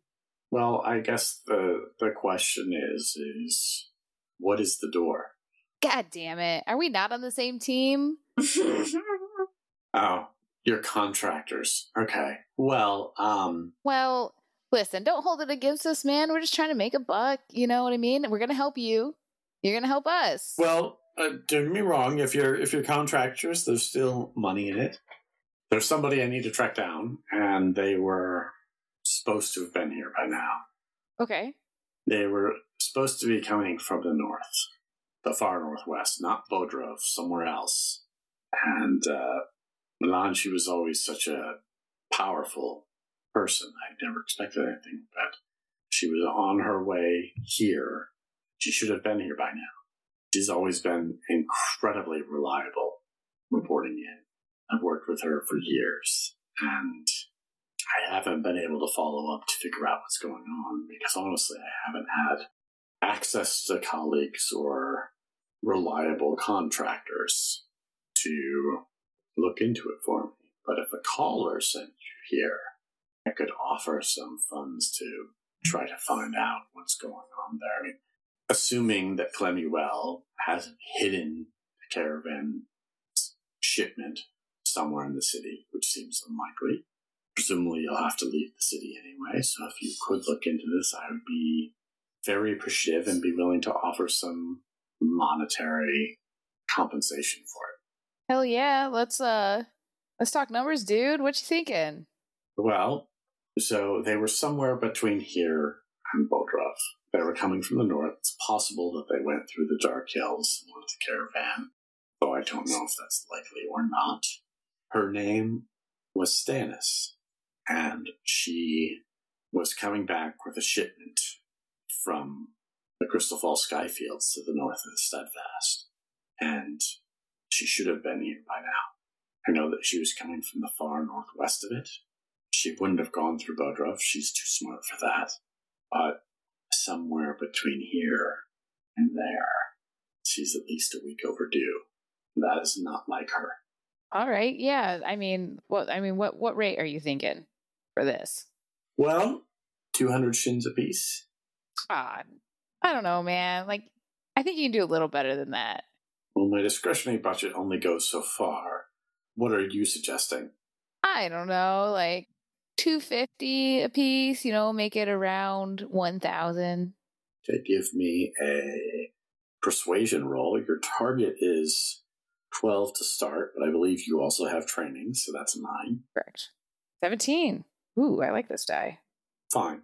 Well, I guess the the question is is what is the door? God damn it. Are we not on the same team? Oh, you're contractors. Okay. Well, um, Well, listen, don't hold it against us, man. We're just trying to make a buck. You know what I mean? We're going to help you. You're going to help us. well, uh, don't get me wrong. If you're if you're contractors, there's still money in it. There's somebody I need to track down, and they were supposed to have been here by now. okay. They were supposed to be coming from the north, the far northwest, not Bodrov, somewhere else. And uh, Milan, she was always such a powerful person. I never expected anything, but she was on her way here. She should have been here by now. She's always been incredibly reliable reporting in. I've worked with her for years, and I haven't been able to follow up to figure out what's going on because honestly, I haven't had access to colleagues or reliable contractors to look into it for me. But if a caller sent you here, I could offer some funds to try to find out what's going on there. I mean, assuming that Clemuel hasn't hidden the caravan shipment somewhere in the city, which seems unlikely. Presumably, you'll have to leave the city anyway, so if you could look into this, I would be very appreciative and be willing to offer some monetary compensation for it. Hell yeah. Let's, uh, let's talk numbers, dude. What you thinking? Well, so they were somewhere between here and Bodrov. They were coming from the north. It's possible that they went through the Dark Hills wanted the caravan, though I don't know if that's likely or not. Her name was Stannis, and she was coming back with a shipment from the Crystal Falls Skyfields to the north of the Steadfast. And she should have been here by now. I know that she was coming from the far northwest of it, she wouldn't have gone through Bodrov. She's too smart for that. But somewhere between here And there. She's at least a week overdue. That is not like her. All right. Yeah. I mean, what? I mean, what? What rate are you thinking for this? Well, 200 shins apiece. Ah, I don't know, man. Like, I think you can do a little better than that. Well, my discretionary budget only goes so far. What are you suggesting? I don't know, like two fifty a piece. You know, make it around one thousand. Okay, give me a persuasion roll. Your target is 12 to start, but I believe you also have training, so that's 9. Correct. Seventeen. Ooh, I like this die. Fine.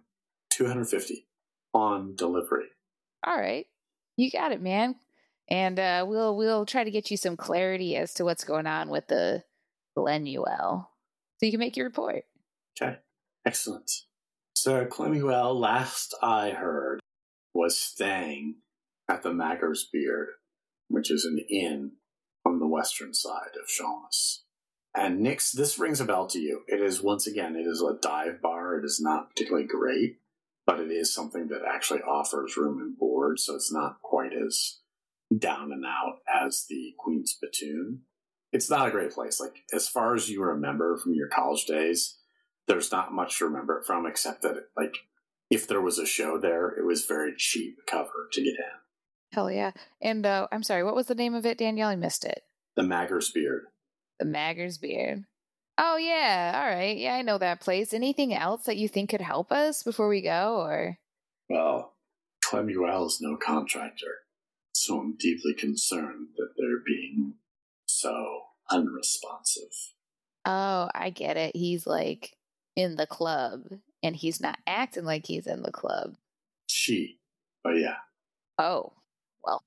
250 on delivery. All right, you got it, man. And uh, we'll we'll try to get you some clarity as to what's going on with the Glenuel, so you can make your report. Okay, excellent. So Clemuel, last I heard, was staying at the Magger's Beard, which is an inn on the western side of Shalmas. And Nix, this rings a bell to you. It is once again, it is a dive bar. It is not particularly great, but it is something that actually offers room and board, so it's not quite as down and out as the Queen's Spittoon. It's not a great place. Like as far as you remember from your college days, there's not much to remember it from except that like if there was a show there, it was very cheap cover to get in. Hell yeah! And uh, I'm sorry, what was the name of it, Danielle? I missed it. The Magger's Beard. The Magger's Beard. Oh yeah, all right. Yeah, I know that place. Anything else that you think could help us before we go, or? Well, Clemuel is no contractor, so I'm deeply concerned that they're being so unresponsive. Oh, I get it. He's like in the club, and he's not acting like he's in the club. She, Oh, yeah, Oh, well,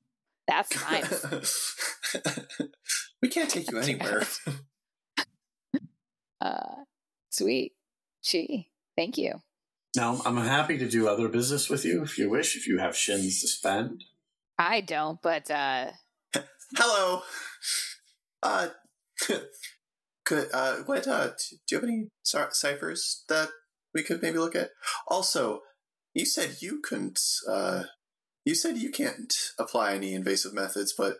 that's nice. we can't take you anywhere. uh, sweet. She. Thank you. Now, I'm happy to do other business with you if you wish, if you have shins to spend. I don't, but uh, Hello. Uh, could uh, what uh, do you have any ciphers that we could maybe look at? Also, you said you couldn't. Uh, you said you can't apply any invasive methods, but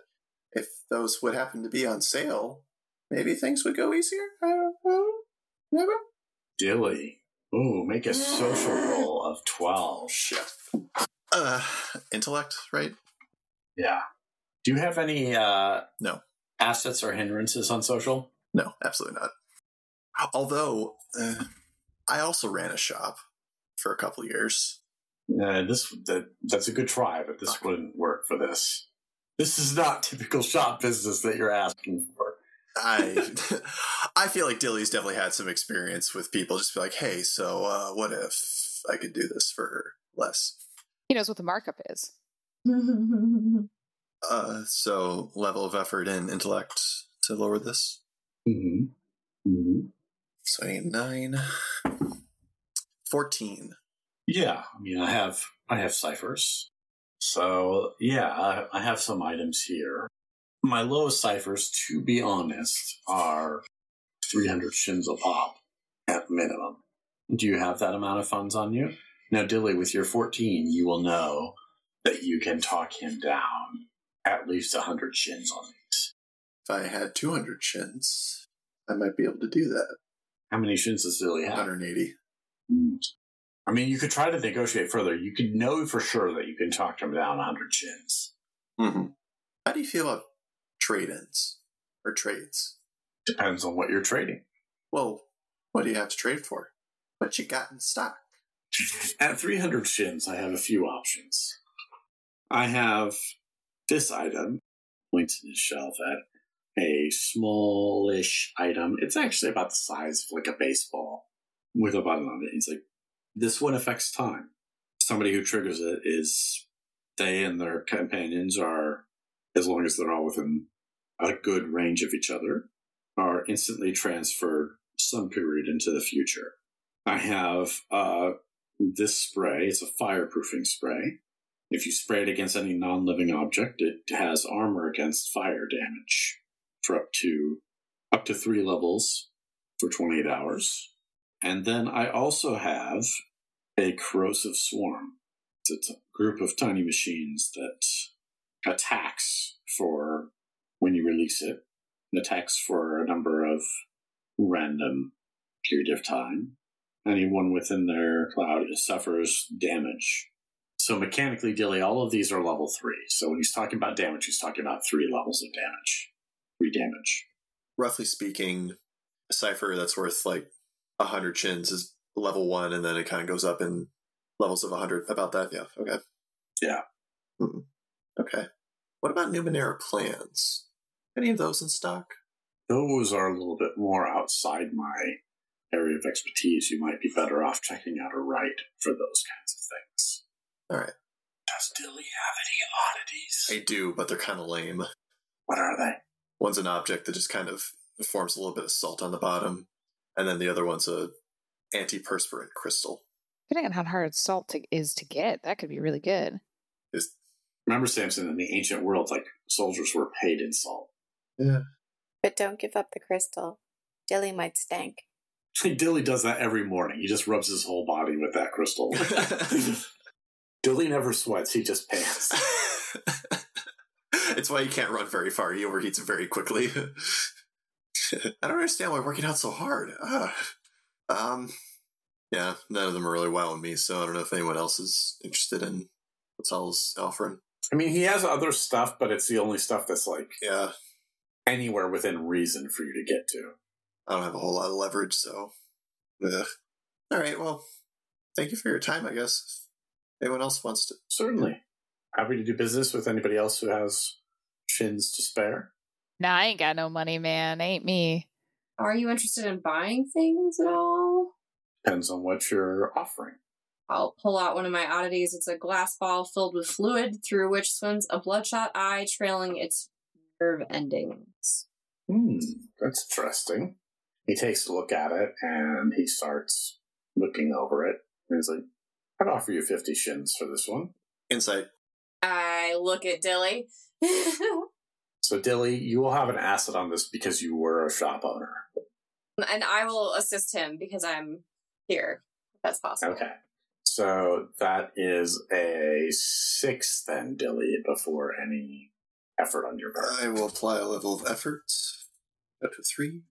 if those would happen to be on sale, maybe things would go easier. I don't know. Never. Dilly. Ooh, make a social roll of 12. Oh shit. Uh, intellect, right? Yeah. Do you have any uh, No. assets or hindrances on social? No, absolutely not. Although, uh, I also ran a shop for a couple years. Uh, this that, That's a good try, but this wouldn't work for this. This is not typical shop business that you're asking for. I I feel like Dilly's definitely had some experience with people just be like, hey, so uh, what if I could do this for less? he knows what the markup is. Uh, so level of effort and intellect to lower this. Mm-hmm. Mm-hmm. So I need nine. 14. Yeah, I mean, I have I have ciphers. So yeah, I, I have some items here. My lowest ciphers, to be honest, are 300 shins a pop at minimum. Do you have that amount of funds on you? Now, Dilly, with your 14, you will know that you can talk him down at least 100 shins on these. If I had 200 shins, I might be able to do that. How many shins does Dilly have? 180. Mm. I mean, you could try to negotiate further. You could know for sure that you can talk him down 100 shins. Mm-hmm. How do you feel about trade ins or trades? Depends on what you're trading. Well, what do you have to trade for? What you got in stock? At 300 shins, I have a few options. I have this item, points in his shelf at a smallish item. It's actually about the size of like a baseball with a button on it. He's like, this one affects time. Somebody who triggers it is they and their companions are, as long as they're all within a good range of each other, are instantly transferred some period into the future. I have uh, this spray. It's a fireproofing spray. If you spray it against any non-living object, it has armor against fire damage for up to up to three levels for 28 hours. And then I also have a corrosive swarm. It's a group of tiny machines that attacks for when you release it, and attacks for a number of random period of time. Anyone within their cloud suffers damage. So mechanically, Dilly, all of these are level three. So when he's talking about damage, he's talking about three levels of damage. Three damage. Roughly speaking, a cipher that's worth like a hundred shins is level one, and then it kind of goes up in levels of a hundred. About that, yeah. Okay. Yeah. Hmm. Okay. What about Numenera plans? Any of those in stock? Those are a little bit more outside my area of expertise. You might be better off checking out a wright for those kinds of things. All right. Does Dilly have any oddities? I do, but they're kind of lame. What are they? One's an object that just kind of forms a little bit of salt on the bottom, and then the other one's a antiperspirant crystal. Depending on how hard salt to, is to get, that could be really good. Is Remember, Samson, in the ancient world, like soldiers were paid in salt. yeah. But don't give up the crystal. Dilly might stank. Dilly does that every morning. He just rubs his whole body with that crystal. Dilly never sweats, he just pants. it's why he can't run very far. He overheats very quickly. I don't understand why working out so hard. Ah. Um, yeah, none of them are really wowing me, so I don't know if anyone else is interested in what Sal's offering. I mean, he has other stuff, but it's the only stuff that's like Yeah, anywhere within reason for you to get to. I don't have a whole lot of leverage, so. Ugh. All right, well, thank you for your time, I guess. If anyone else wants to. Certainly. Happy to do business with anybody else who has shins to spare. Nah, I ain't got no money, man. Ain't me. Are you interested in buying things at all? Depends on what you're offering. I'll pull out one of my oddities. It's a glass ball filled with fluid through which swims a bloodshot eye trailing its nerve endings. Hmm, that's interesting. He takes a look at it and he starts looking over it. And he's like, I'd offer you 50 shins for this one. Insight. I look at Dilly. So, Dilly, you will have an asset on this because you were a shop owner. and I will assist him because I'm here. If that's possible. Okay. So, that is a six then, Dilly, before any effort on your part. I will apply a level of effort. Up to three.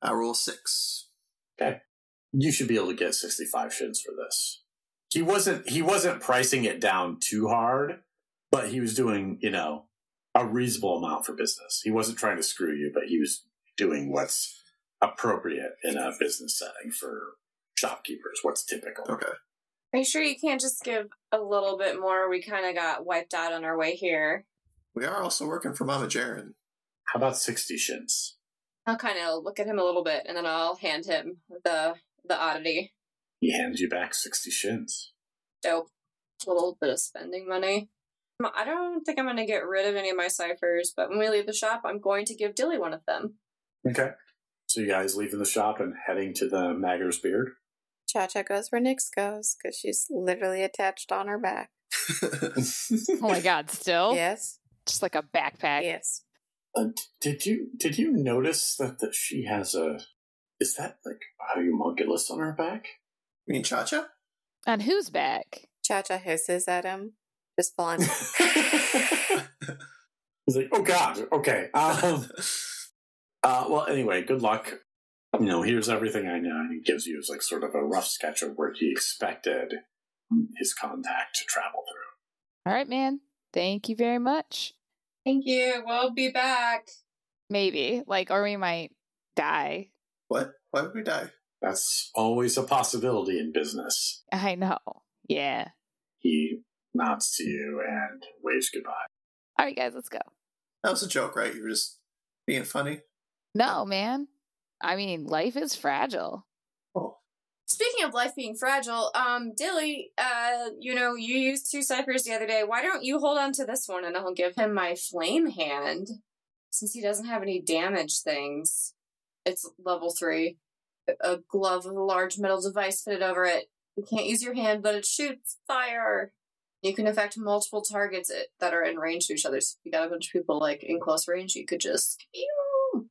I roll six. Okay. You should be able to get 65 shins for this. He wasn't he wasn't pricing it down too hard, but he was doing, you know, a reasonable amount for business. He wasn't trying to screw you, but he was doing what's appropriate in a business setting for shopkeepers, what's typical. Okay. Are you sure you can't just give a little bit more? We kind of got wiped out on our way here. We are also working for Mama Jaren. How about 60 shins? I'll kind of look at him a little bit, and then I'll hand him the the oddity. He hands you back 60 shins. Dope. A little bit of spending money. I don't think I'm going to get rid of any of my ciphers, but when we leave the shop, I'm going to give Dilly one of them. Okay. So you guys leaving the shop and heading to the Magger's Beard? Cha Cha goes where Nix goes because she's literally attached on her back. Oh my god, still? Yes. Just like a backpack. Yes. Uh, did you did you notice that, that she has a is that like a homunculus on her back? You mean Cha Cha? On whose back? Cha Cha hisses at him. Just fun. He's like, oh god, okay. Um, uh, well, anyway, good luck. You know, here's everything I know. And he gives you like sort of a rough sketch of where he expected his contact to travel through. All right, man. Thank you very much. Thank you. We'll be back. Maybe. Like, or we might die. what? Why would we die? That's always a possibility in business. I know. Yeah. He nods to you and waves goodbye. All right, guys, let's go. That was a joke, right? You were just being funny. No, man. I mean, life is fragile. Oh, Speaking of life being fragile, um, Dilly, uh, you know, you used two ciphers the other day. Why don't you hold on to this one and I'll give him my flame hand since he doesn't have any damage things. It's level three. A glove with a large metal device fitted over it. You can't use your hand, but it shoots fire. You can affect multiple targets eh, that are in range to each other. So if you got a bunch of people like in close range, you could just. pew.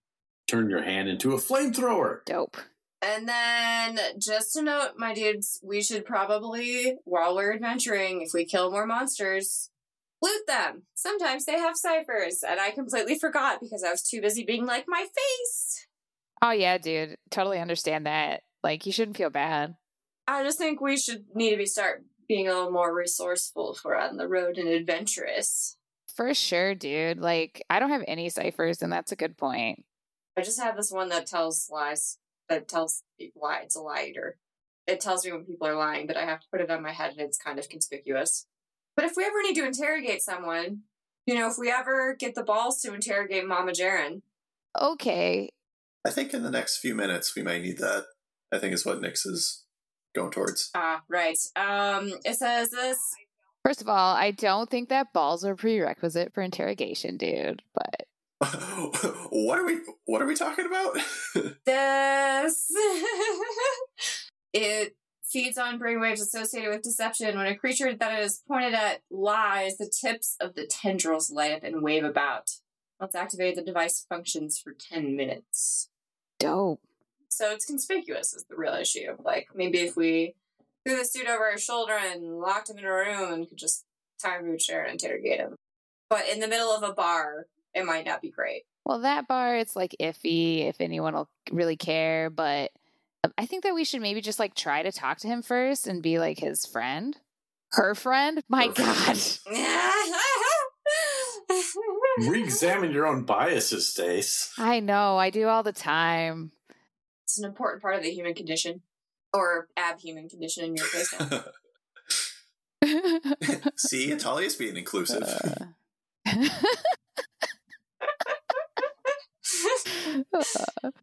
Turn your hand into a flamethrower. Dope. And then, just a note, my dudes, we should probably, while we're adventuring, if we kill more monsters, loot them. Sometimes they have ciphers, and I completely forgot because I was too busy being like, my face. Oh yeah, dude. Totally understand that. Like you shouldn't feel bad. I just think we should need to be start being a little more resourceful if we're on the road and adventurous. For sure, dude. Like I don't have any ciphers and that's a good point. I just have this one that tells lies. That tells people lie. It's a lighter. It tells me when people are lying, but I have to put it on my head and it's kind of conspicuous. But if we ever need to interrogate someone, you know, if we ever get the balls to interrogate Mama Jaren, Okay. I think in the next few minutes we might need that. I think is what Nix is going towards. ah, right. Um, it says this. First of all, I don't think that balls are prerequisite for interrogation, dude. But what are we what are we talking about? This. it feeds on brainwaves associated with deception. When a creature that it is pointed at lies, the tips of the tendrils light up and wave about. Once activated, the device functions for 10 minutes. dope. So it's conspicuous is the real issue. Like maybe if we threw the suit over his shoulder and locked him in a room and could just tie him to a chair and interrogate him. But in the middle of a bar, it might not be great. Well, that bar, it's like iffy if anyone will really care. But I think that we should maybe just like try to talk to him first and be like his friend, her friend. My Her God. Re-examine your own biases, Stace. I know. I do all the time. It's an important part of the human condition. Or abhuman condition in your case. now. See, Atalia's being inclusive. Uh.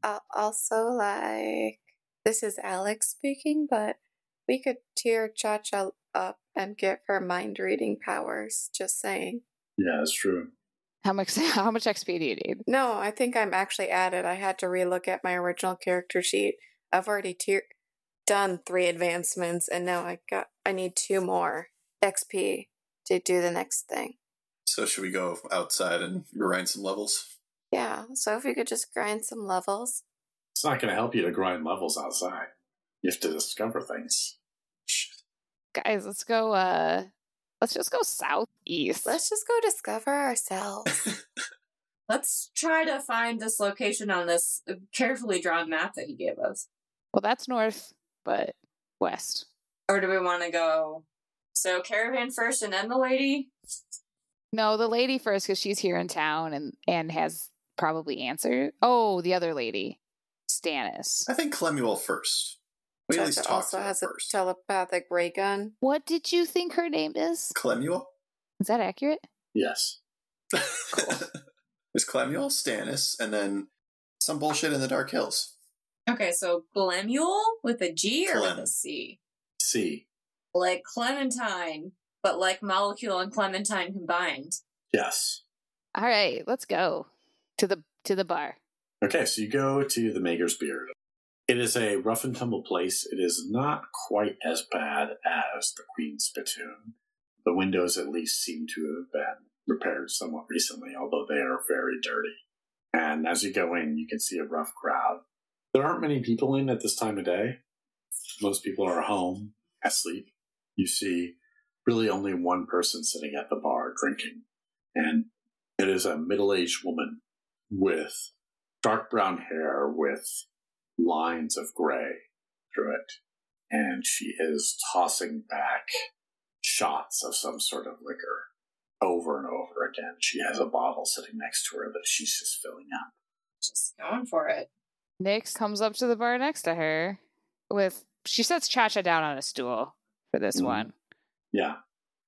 Uh, also, like, this is Alex speaking, but we could tear Cha Cha up and get her mind reading powers. Just saying. Yeah, that's true. How much? How much XP do you need? No, I think I'm actually at it. I had to relook at my original character sheet. I've already tier- done three advancements, and now I got I need two more XP to do the next thing. so should we go outside and grind some levels? Yeah, so if you could just grind some levels. It's not going to help you to grind levels outside. You have to discover things. Guys, let's go. uh Let's just go southeast. Let's just go discover ourselves. Let's try to find this location on this uh, carefully drawn map that he gave us. Well, that's north, but west. Or do we want to go? So caravan first and then the lady? No, the lady first because she's here in town and and has probably answered. Oh, the other lady, Stannis. I think Clemuel first. We at least Chacha talk also to her has a first. telepathic ray gun. What did you think her name is? Clemuel? Is that accurate? Yes. There's Clemuel, Stannis, and then some bullshit in the Dark Hills. Okay, so Glemuel with a G or with a C? C. Like Clementine, but like Molecule and Clementine combined. Yes. All right, let's go to the to the bar. Okay, so you go to the Maker's Beard. It is a rough and tumble place. It is not quite as bad as the Queen's Spittoon. The windows at least seem to have been repaired somewhat recently, although they are very dirty. And as you go in, you can see a rough crowd. There aren't many people in at this time of day. Most people are home, asleep. You see really only one person sitting at the bar drinking. And it is a middle aged woman with dark brown hair with lines of gray through it. And she is tossing back shots of some sort of liquor over and over again. She has a bottle sitting next to her that she's just filling up. Just going for it. Nix comes up to the bar next to her with she sets Chacha down on a stool for this Mhm. one. Yeah.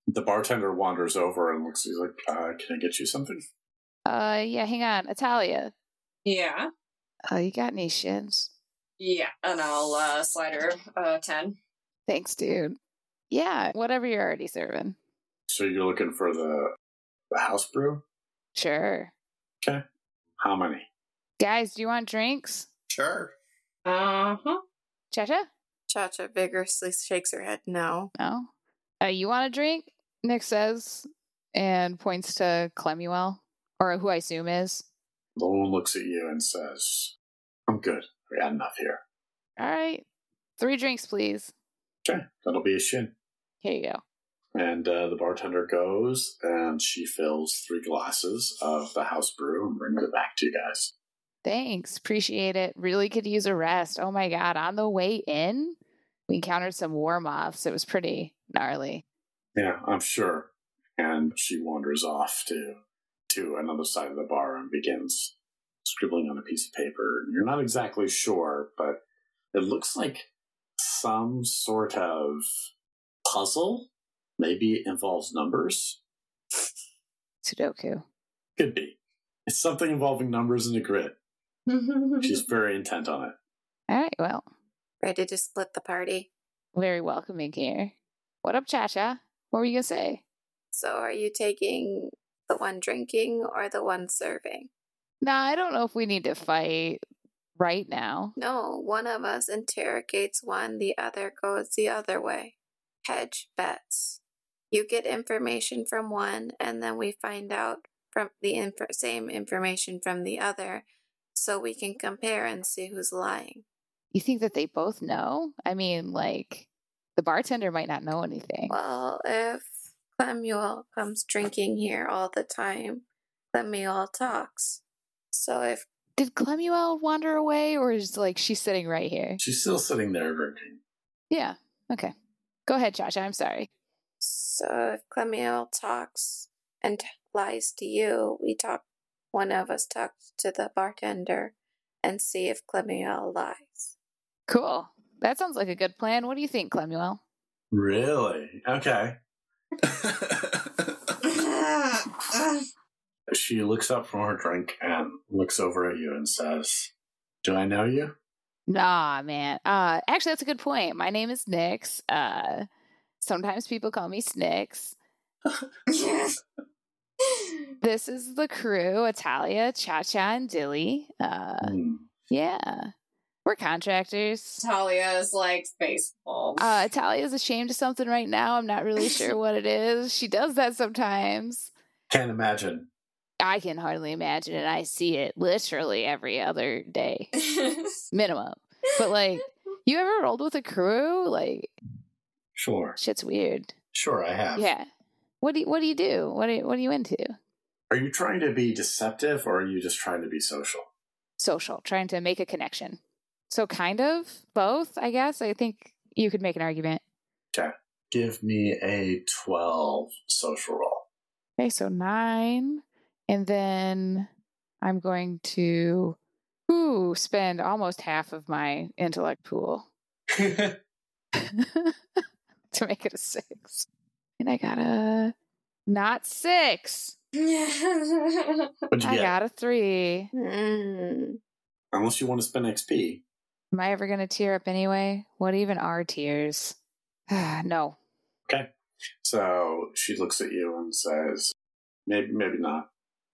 The bartender wanders over and looks, he's like, uh, can I get you something? Uh yeah, hang on. Atalia. Yeah. Oh, you got any shins? Yeah. And I'll uh, slide her uh, 10. Thanks, dude. Yeah, whatever you're already serving. So you're looking for the, the house brew? Sure. Okay. How many? Guys, do you want drinks? Sure. Uh huh. Chacha? Cha Cha cha vigorously shakes her head no. No. Uh, you want a drink? Nick says and points to Clemuel, or who I assume is. The woman looks at you and says, I'm good. We had enough here. All right. Three drinks, please. Okay. That'll be a shin. Here you go. And uh, the bartender goes and she fills three glasses of the house brew and brings it back to you guys. Thanks. Appreciate it. Really could use a rest. Oh my God. On the way in, we encountered some war moths. It was pretty gnarly. Yeah, I'm sure. And she wanders off to to another side of the bar and begins scribbling on a piece of paper. You're not exactly sure, but it looks like some sort of puzzle. Maybe it involves numbers. Sudoku. Could be. It's something involving numbers and a grid. She's very intent on it. All right. Well, Ready to split the party. very welcoming here. What up, Cha Cha? What were you going to say? So are you taking the one drinking or the one serving? Nah, I don't know if we need to fight right now. No, one of us interrogates one, the other goes the other way. Hedge bets. You get information from one, and then we find out from the inf- same information from the other, so we can compare and see who's lying. You think that they both know? I mean, like, the bartender might not know anything. Well, if Clemuel comes drinking here all the time, Clemuel talks. So if Did Clemuel wander away, or is like she's sitting right here? She's still sitting there drinking. Yeah. Okay. Go ahead, Cha Cha. I'm sorry. so if Clemuel talks and lies to you, we talk. One of us talks to the bartender and see if Clemuel lies. Cool. That sounds like a good plan. What do you think, Clemuel? Really? Okay. She looks up from her drink and looks over at you and says, Do I know you? Nah, man. Uh, actually, that's a good point. My name is Nix. Uh, sometimes people call me Snicks. This is the crew: Atalia, Cha Cha, and Dilly. Uh, Hmm. yeah, we're contractors. Talia is like face palm. Uh, Atalia is ashamed of something right now. I'm not really sure what it is. She does that sometimes. Can't imagine. I can hardly imagine it. I see it literally every other day, minimum. But like, you ever rolled with a crew? Like, Sure. shit's weird. Sure, I have. Yeah. What do you, What do you do? What are, What are you into? Are you trying to be deceptive or are you just trying to be social? Social, trying to make a connection. So kind of both, I guess. I think you could make an argument. Give me a 12 social roll. Okay, so nine, and then I'm going to ooh spend almost half of my intellect pool to make it a six. And I got a not six. I get? got a three. Mm. Unless you want to spend XP. Am I ever going to tear up anyway? What even are tears? no. Okay. So she looks at you and says, maybe, maybe not.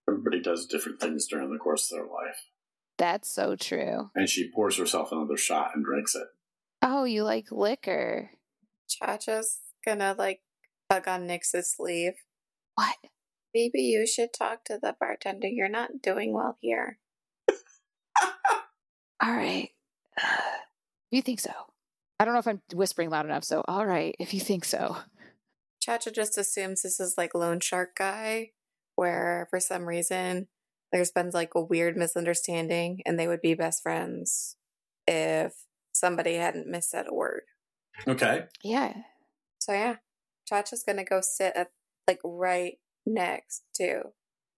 Everybody does different things during the course of their life. That's so true. And she pours herself another shot and drinks it. Oh, you like liquor. Chacha's gonna like tug on Nix's sleeve. What? Maybe you should talk to the bartender. You're not doing well here. All right. you think so? I don't know if I'm whispering loud enough, so all right, if you think so. Chacha just assumes this is like Lone Shark Guy, where for some reason there's been like a weird misunderstanding and they would be best friends if somebody hadn't missaid a word. Okay. Yeah. So yeah, Chacha's gonna go sit at like right next to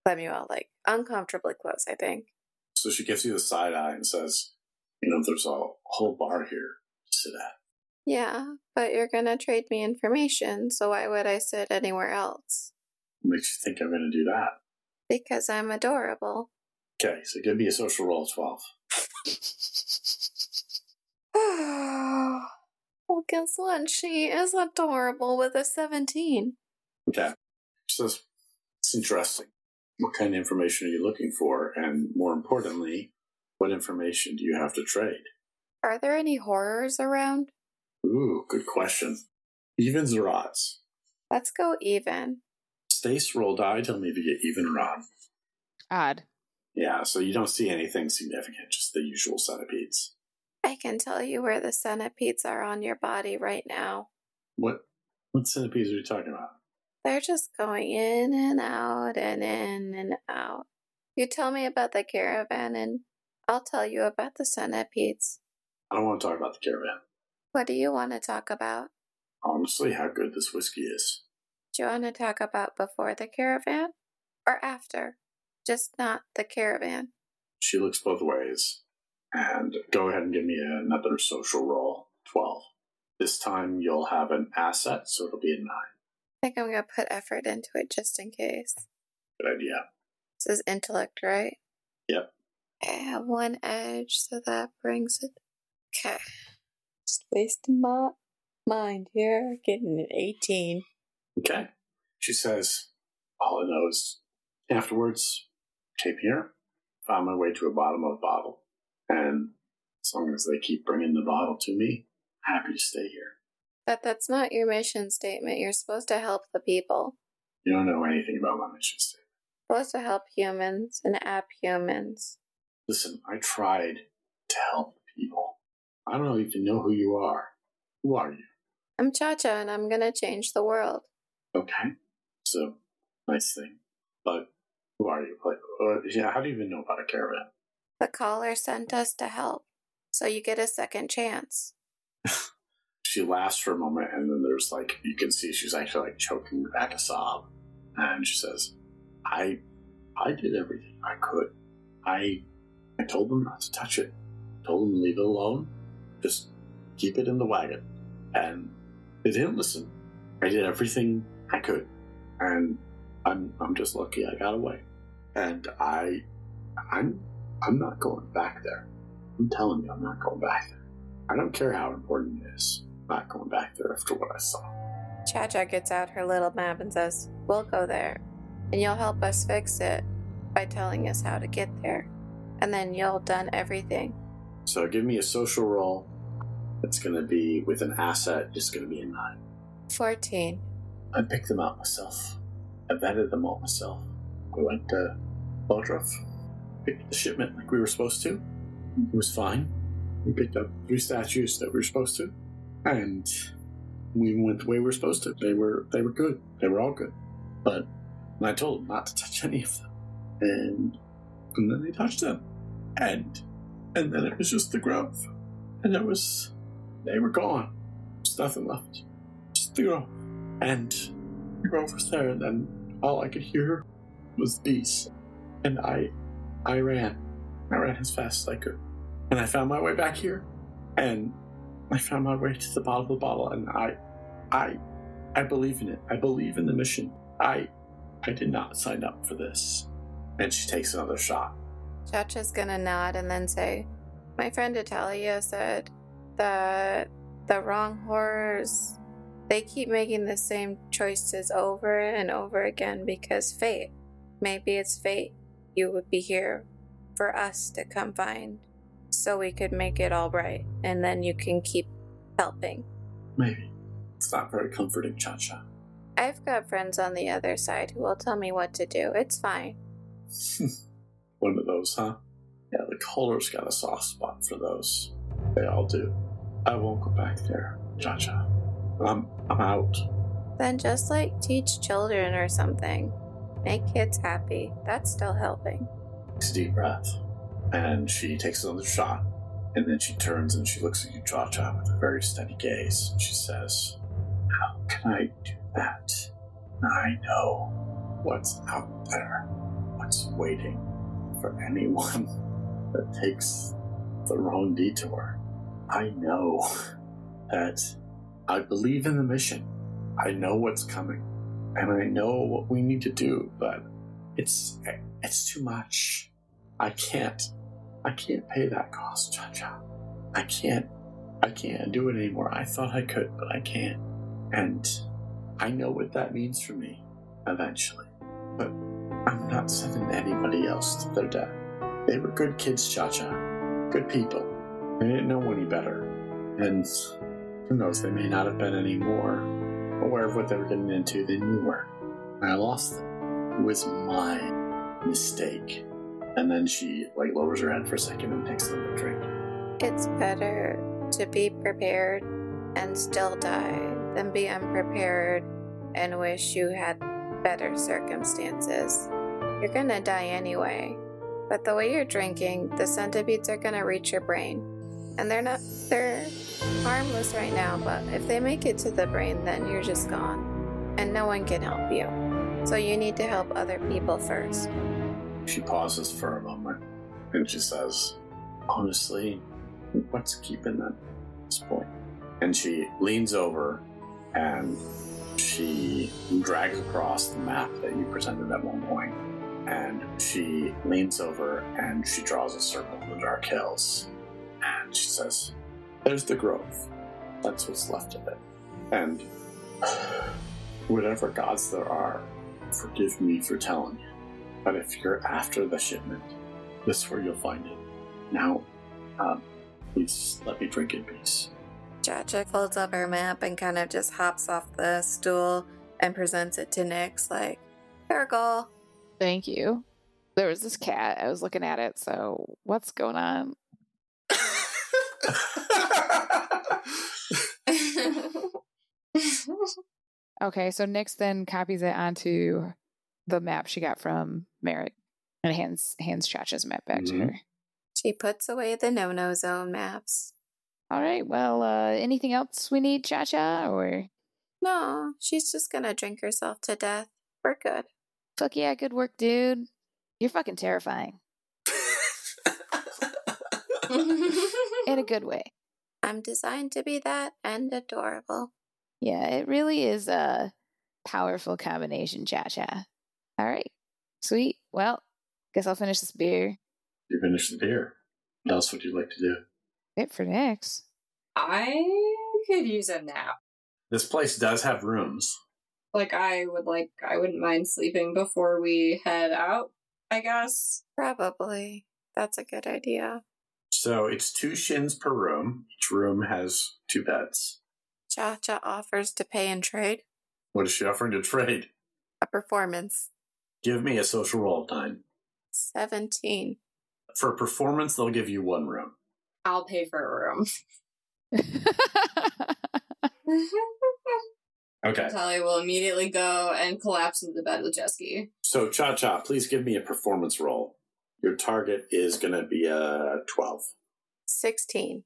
Clemuel, like uncomfortably close, I think. So she gives you the side eye and says, you know, there's a whole bar here to sit at. Yeah, but you're gonna trade me information, so why would I sit anywhere else? Makes you think I'm going to do that? Because I'm adorable. Okay, so give me a social roll of 12. well, guess what? She is adorable with a 17. Okay. She says, it's interesting. What kind of information are you looking for? And more importantly, what information do you have to trade? Are there any horrors around? Ooh, good question. Evens or odds? Let's go even. Stace roll die, tell me if you get even or odd. Odd. Yeah, so you don't see anything significant, just the usual centipedes. I can tell you where the centipedes are on your body right now. What What centipedes are you talking about? They're just going in and out and in and out. You tell me about the caravan and I'll tell you about the centipedes. I don't want to talk about the caravan. What do you want to talk about? Honestly, how good this whiskey is. You want to talk about before the caravan or after? Just not the caravan. She looks both ways. And go ahead and give me another social roll. 12. This time you'll have an asset, so it'll be a 9. I think I'm going to put effort into it just in case. Good idea. This is intellect, right? Yep. I have one edge, so that brings it. Okay. Just wasting my mind here. Getting an 18. Okay. She says, All I know is afterwards, came here, found my way to a bottom of a bottle. And as long as they keep bringing the bottle to me, happy to stay here. But that's not your mission statement. You're supposed to help the people. You don't know anything about my mission statement. supposed to help humans and app humans. Listen, I tried to help people. I don't even know who you are. Who are you? I'm Cha Cha and I'm gonna change the world. Okay. So, nice thing. But who are you? Like, uh, yeah, how do you even know about a caravan? The caller sent us to help, so you get a second chance. She laughs for a moment, and then there's like, you can see she's actually like choking back a sob. And she says, I, I did everything I could. I, I told them not to touch it. Told them to leave it alone. Just keep it in the wagon. And they didn't listen. I did everything I could. And I'm, I'm just lucky I got away. And I, I'm, I'm not going back there. I'm telling you, I'm not going back there. I don't care how important it is. I'm not going back there after what I saw. Cha Cha gets out her little map and says, We'll go there, and you'll help us fix it by telling us how to get there. And then you'll done everything. So give me a social roll. It's going to be with an asset. It's going to be a nine. 14. I picked them out myself. I vetted them all myself. We went to Bodrov, picked the shipment like we were supposed to. It was fine. We picked up three statues that we were supposed to, and we went the way we were supposed to. They were they were good. They were all good. But I told them not to touch any of them, and and then they touched them, and and then it was just the grove, and it was they were gone. There's nothing left, just the grove, and the grove over there, and then all I could hear was beasts, and I I ran, I ran as fast as I could, and I found my way back here, and I found my way to the bottom of the bottle, and I I I believe in it. I believe in the mission. I I did not sign up for this. And she takes another shot. Cha Cha's gonna nod and then say, My friend Atalia said that the wrong horrors they keep making the same choices over and over again because fate. Maybe it's fate you would be here for us to come find so we could make it all right and then you can keep helping. Maybe. It's not very comforting, Cha Cha. I've got friends on the other side who will tell me what to do. It's fine. One of those, huh? Yeah, the caller's got a soft spot for those. They all do. I won't go back there, Cha Cha. Um, I'm, I'm out. Then just like teach children or something. Make kids happy. That's still helping. Takes a deep breath. And she takes another shot. And then she turns and she looks at you, Cha Cha, with a very steady gaze. She says, How can I do that? I know what's out there, what's waiting for anyone that takes the wrong detour. I know that I believe in the mission. I know what's coming. And I know what we need to do, but it's it's too much. I can't I can't pay that cost, Cha Cha. I can't I can't do it anymore. I thought I could, but I can't. And I know what that means for me eventually. But I'm not sending anybody else to their death. They were good kids, Cha Cha. Good people. They didn't know any better. And who knows, they may not have been any more aware of what they were getting into than you were. I lost them. It was my mistake. And then she like lowers her head for a second and takes another drink. It's better to be prepared and still die than be unprepared and wish you had better circumstances. You're gonna die anyway. But the way you're drinking, the centipedes are gonna reach your brain. And they're not, they're harmless right now, but if they make it to the brain, then you're just gone. And no one can help you. So you need to help other people first. She pauses for a moment and she says, Honestly, what's keeping that this point? And she leans over and she drags across the map that you presented at one point. And she leans over and she draws a circle in the dark hills. And she says, There's the grove. That's what's left of it. And whatever gods there are, forgive me for telling you. But if you're after the shipment, this is where you'll find it. Now, um, please let me drink in peace. Chacha folds up her map and kind of just hops off the stool and presents it to Nix, like, here, go. Thank you. There was this cat. I was looking at it. So what's going on? Okay, so Nix then copies it onto the map she got from Merrick and hands hands Chacha's map back to Mhm. her. She puts away the no no zone maps. All right. Well, uh, anything else we need, Chacha? Or No, she's just gonna drink herself to death. We're good. fuck yeah, good work, dude. You're fucking terrifying in a good way. I'm designed to be that and adorable. Yeah, it really is a powerful combination, cha cha. All right, sweet. Well, guess I'll finish this beer. You finish the beer. What else would you like to do? Fit for next. I could use a nap. This place does have rooms. Like I would like I wouldn't mind sleeping before we head out, I guess. Probably. That's a good idea. So it's two shins per room. Each room has two beds. Cha Cha offers to pay and trade What is she offering to trade? a performance. Give me a social roll of nine. 17. For a performance, they'll give you one room. I'll pay for a room. Okay. Talia will immediately go and collapse into the bed with Jesky. So, Cha Cha, please give me a performance roll. Your target is going to be a 12. 16.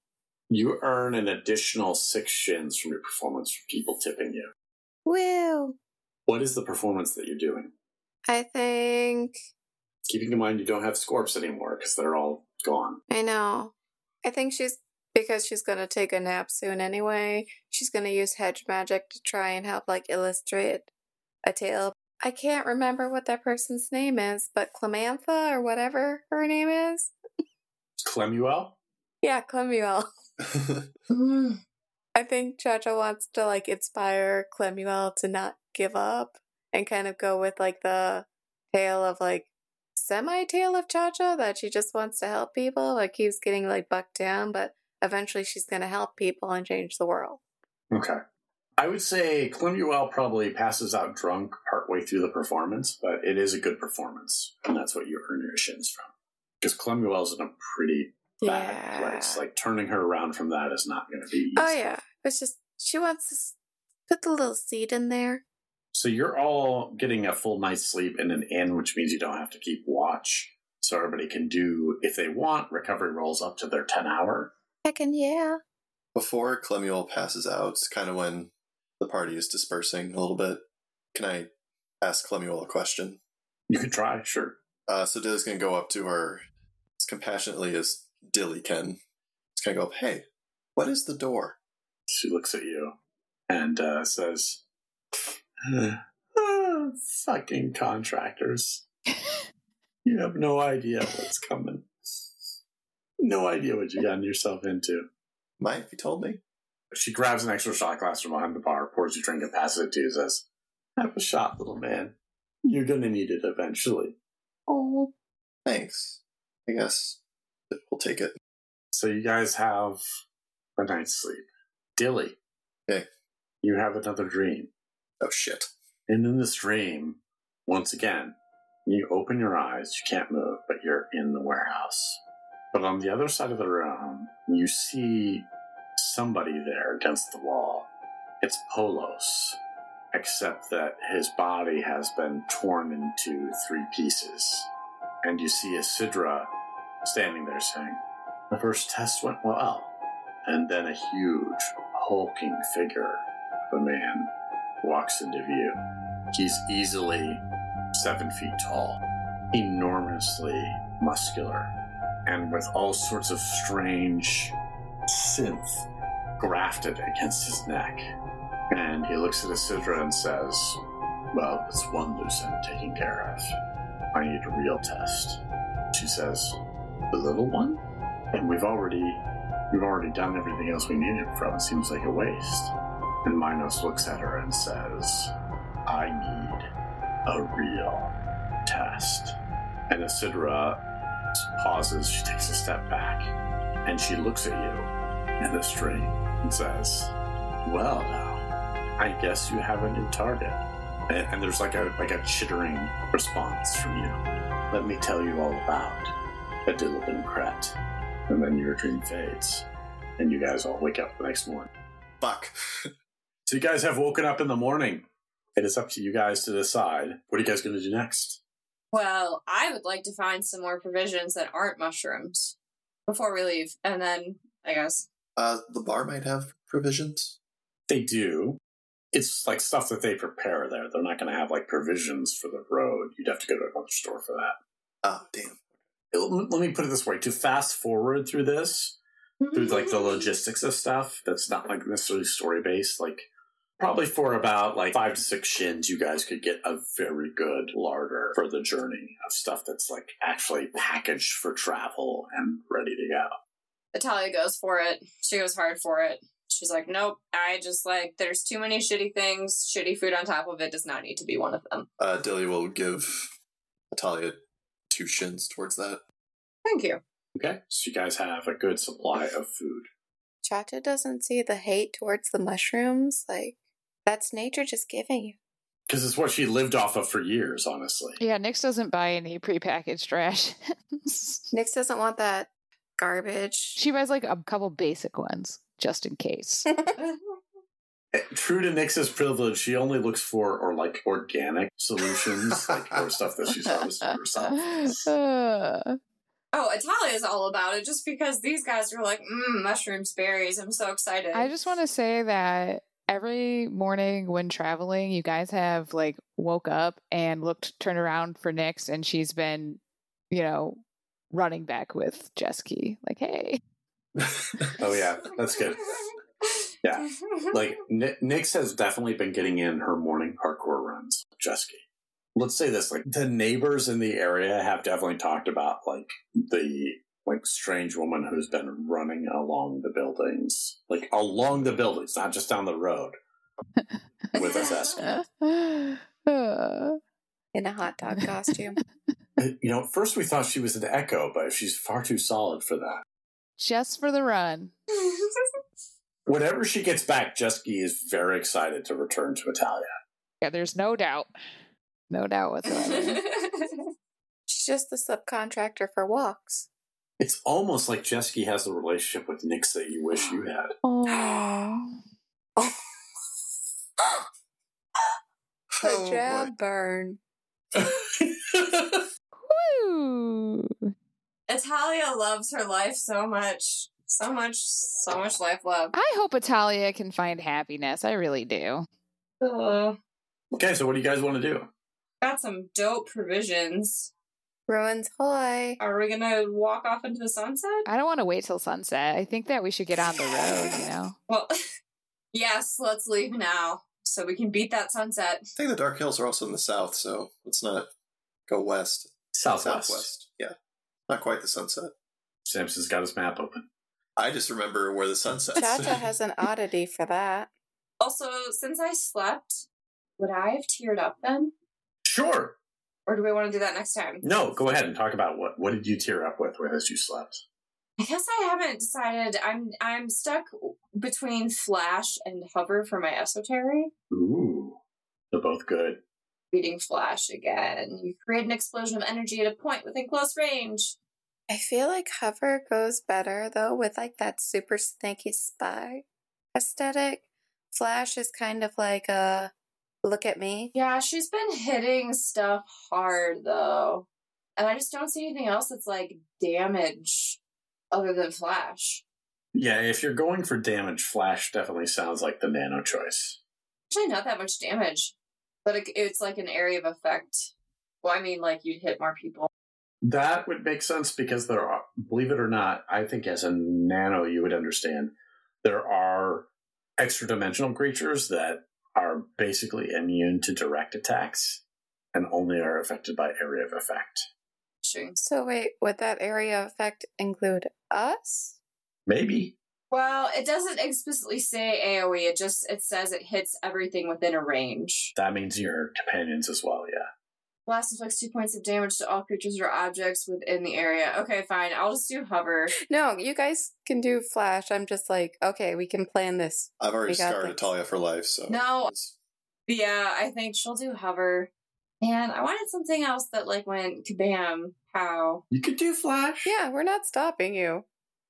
You earn an additional six shins from your performance from people tipping you. Woo! What is the performance that you're doing? I think. Keeping in mind you don't have Scorps anymore because they're all gone. I know. I think she's. Because she's gonna take a nap soon anyway, she's gonna use hedge magic to try and help, like, illustrate a tale. I can't remember what that person's name is, but Clemantha or whatever her name is. Clemuel? Yeah, Clemuel. Mm. I think Chacha wants to like inspire Clemuel to not give up and kind of go with like the tale of like semi tale of Chacha that she just wants to help people, like keeps getting like bucked down, but eventually she's gonna help people and change the world. Okay. I would say Clemuel probably passes out drunk partway through the performance, but it is a good performance, and that's what you earn your shins from. Because Clemuel's in a pretty bad place. Like turning her around from that is not going to be oh, easy. oh yeah, it's just she wants to put the little seed in there. So you're all getting a full night's sleep in an inn, which means you don't have to keep watch. So everybody can do, if they want, recovery rolls up to their 10 hour. Heckin' yeah. Before Clemuel passes out, it's kind of when the party is dispersing a little bit. Can I ask Clemuel a question? You could try, sure. Uh, so Dilly's going to go up to her as compassionately as Dilly can. It's going to go up, hey, what is the door? She looks at you and uh, says, "Ah, Fucking contractors. You have no idea what's coming. No idea what you gotten yourself into. Mike, you told me. She grabs an extra shot glass from behind the bar, pours a drink, and passes it to you, says, Have a shot, little man. You're gonna need it eventually. Oh. Thanks. I guess we'll take it. So you guys have a night's sleep. Dilly. Hey. You have another dream. Oh, shit. And in this dream, once again, you open your eyes, you can't move, but you're in the warehouse. But on the other side of the room, you see somebody there against the wall. It's Polos, except that his body has been torn into three pieces. And you see Isidra standing there saying, The first test went well. And then a huge, hulking figure of a man walks into view. He's easily seven feet tall, enormously muscular, and with all sorts of strange synth grafted against his neck. And he looks at Isidra and says, Well, it's one loose end taken care of. I need a real test. She says, The little one? And we've already we've already done everything else we needed from. It seems like a waste. And Minos looks at her and says, I need a real test. And Isidra pauses, she takes a step back, and she looks at you in the stream and says, Well now, I guess you have a new target. And, and there's like a like a chittering response from you. Let me tell you all about Adilib and Kret. And then your dream fades. And you guys all wake up the next morning. Fuck. So you guys have woken up in the morning. It is up to you guys to decide. What are you guys going to do next? Well, I would like to find some more provisions that aren't mushrooms before we leave. And then, I guess. Uh, the bar might have provisions. They do. It's like stuff that they prepare there. They're not going to have like provisions for the road. You'd have to go to another store for that. Oh, damn. It- let me put it this way: to fast forward through this, through like the logistics of stuff that's not like necessarily story based, like probably for about like five to six shins, you guys could get a very good larder for the journey of stuff that's like actually packaged for travel and ready to go. Natalia goes for it. She goes hard for it. She's like, nope, I just like, there's too many shitty things. Shitty food on top of it does not need to be one of them. Uh, Dilly will give Natalia two shins towards that. Thank you. Okay, so you guys have a good supply of food. Chacha doesn't see the hate towards the mushrooms. Like, that's nature just giving you. Because it's what she lived off of for years, honestly. Yeah, Nix doesn't buy any prepackaged trash. Nix doesn't want that garbage. she buys like a couple basic ones just in case. True to Nix's privilege, she only looks for or like organic solutions, like or stuff that she's harvested herself. Uh, Oh, Atalia's all about it just because these guys are like, mmm, mushrooms, berries. I'm so excited. I just want to say that every morning when traveling, you guys have like woke up and looked, turned around for Nix, and she's been, you know, running back with Jesky. Like, hey, Oh yeah, that's good. Yeah. Like Ni- Nix has definitely been getting in her morning parkour runs. Jesky. Let's say this: like the neighbors in the area have definitely talked about like the like strange woman who's been running along the buildings, like along the buildings, not just down the road. With us. Uh, in a hot dog costume. You know, first we thought she was an echo, but she's far too solid for that. just for the run. Whenever she gets back, Jesky is very excited to return to Atalia. Yeah, there's no doubt. No doubt whatsoever. She's just the subcontractor for walks. It's almost like Jesky has the relationship with Nix that you wish you had. oh. The Oh, jab boy. burn. Woo! Atalia loves her life so much. So much, so much life love. I hope Atalia can find happiness. I really do. Ugh. okay, so what do you guys want to do? got some dope provisions. Ruins hoy. Are we gonna walk off into the sunset? I don't want to wait till sunset. I think that we should get on the road, you know? Well, yes, let's leave now so we can beat that sunset. I think the Dark Hills are also in the south, so let's not go west. Southwest. Southwest. Yeah. Not quite the sunset. Samson's got his map open. I just remember where the sun sets. Chacha has an oddity for that. Also, since I slept, would I have teared up then? Sure. Or do we want to do that next time? No, go ahead and talk about what what did you tear up with as you slept? I guess I haven't decided. I'm I'm stuck between Flash and Hover for my esoteric. Ooh, they're both good. Reading Flash again. You create an explosion of energy at a point within close range. I feel like hover goes better though with like that super snaky spy aesthetic. Flash is kind of like a look at me. Yeah, she's been hitting stuff hard though. And I just don't see anything else that's like damage other than Flash. Yeah, if you're going for damage, Flash definitely sounds like the nano choice. Actually, not that much damage, but it, it's like an area of effect. Well, I mean, like you'd hit more people. That would make sense because there are, believe it or not, I think as a nano you would understand, there are extra dimensional creatures that are basically immune to direct attacks and only are affected by area of effect. Sure. So wait, would that area effect include us? Maybe. Well, it doesn't explicitly say AoE. It just it says it hits everything within a range. That means your companions as well, yeah. Blast inflicts two points of damage to all creatures or objects within the area. Okay, fine. I'll just do hover. No, you guys can do flash. I'm just like, okay, we can plan this. I've already We got scarred this. Atalia for life, so. No. Yeah, I think she'll do hover. And I wanted something else that like went kabam, pow. You could do Flash. Yeah, we're not stopping you.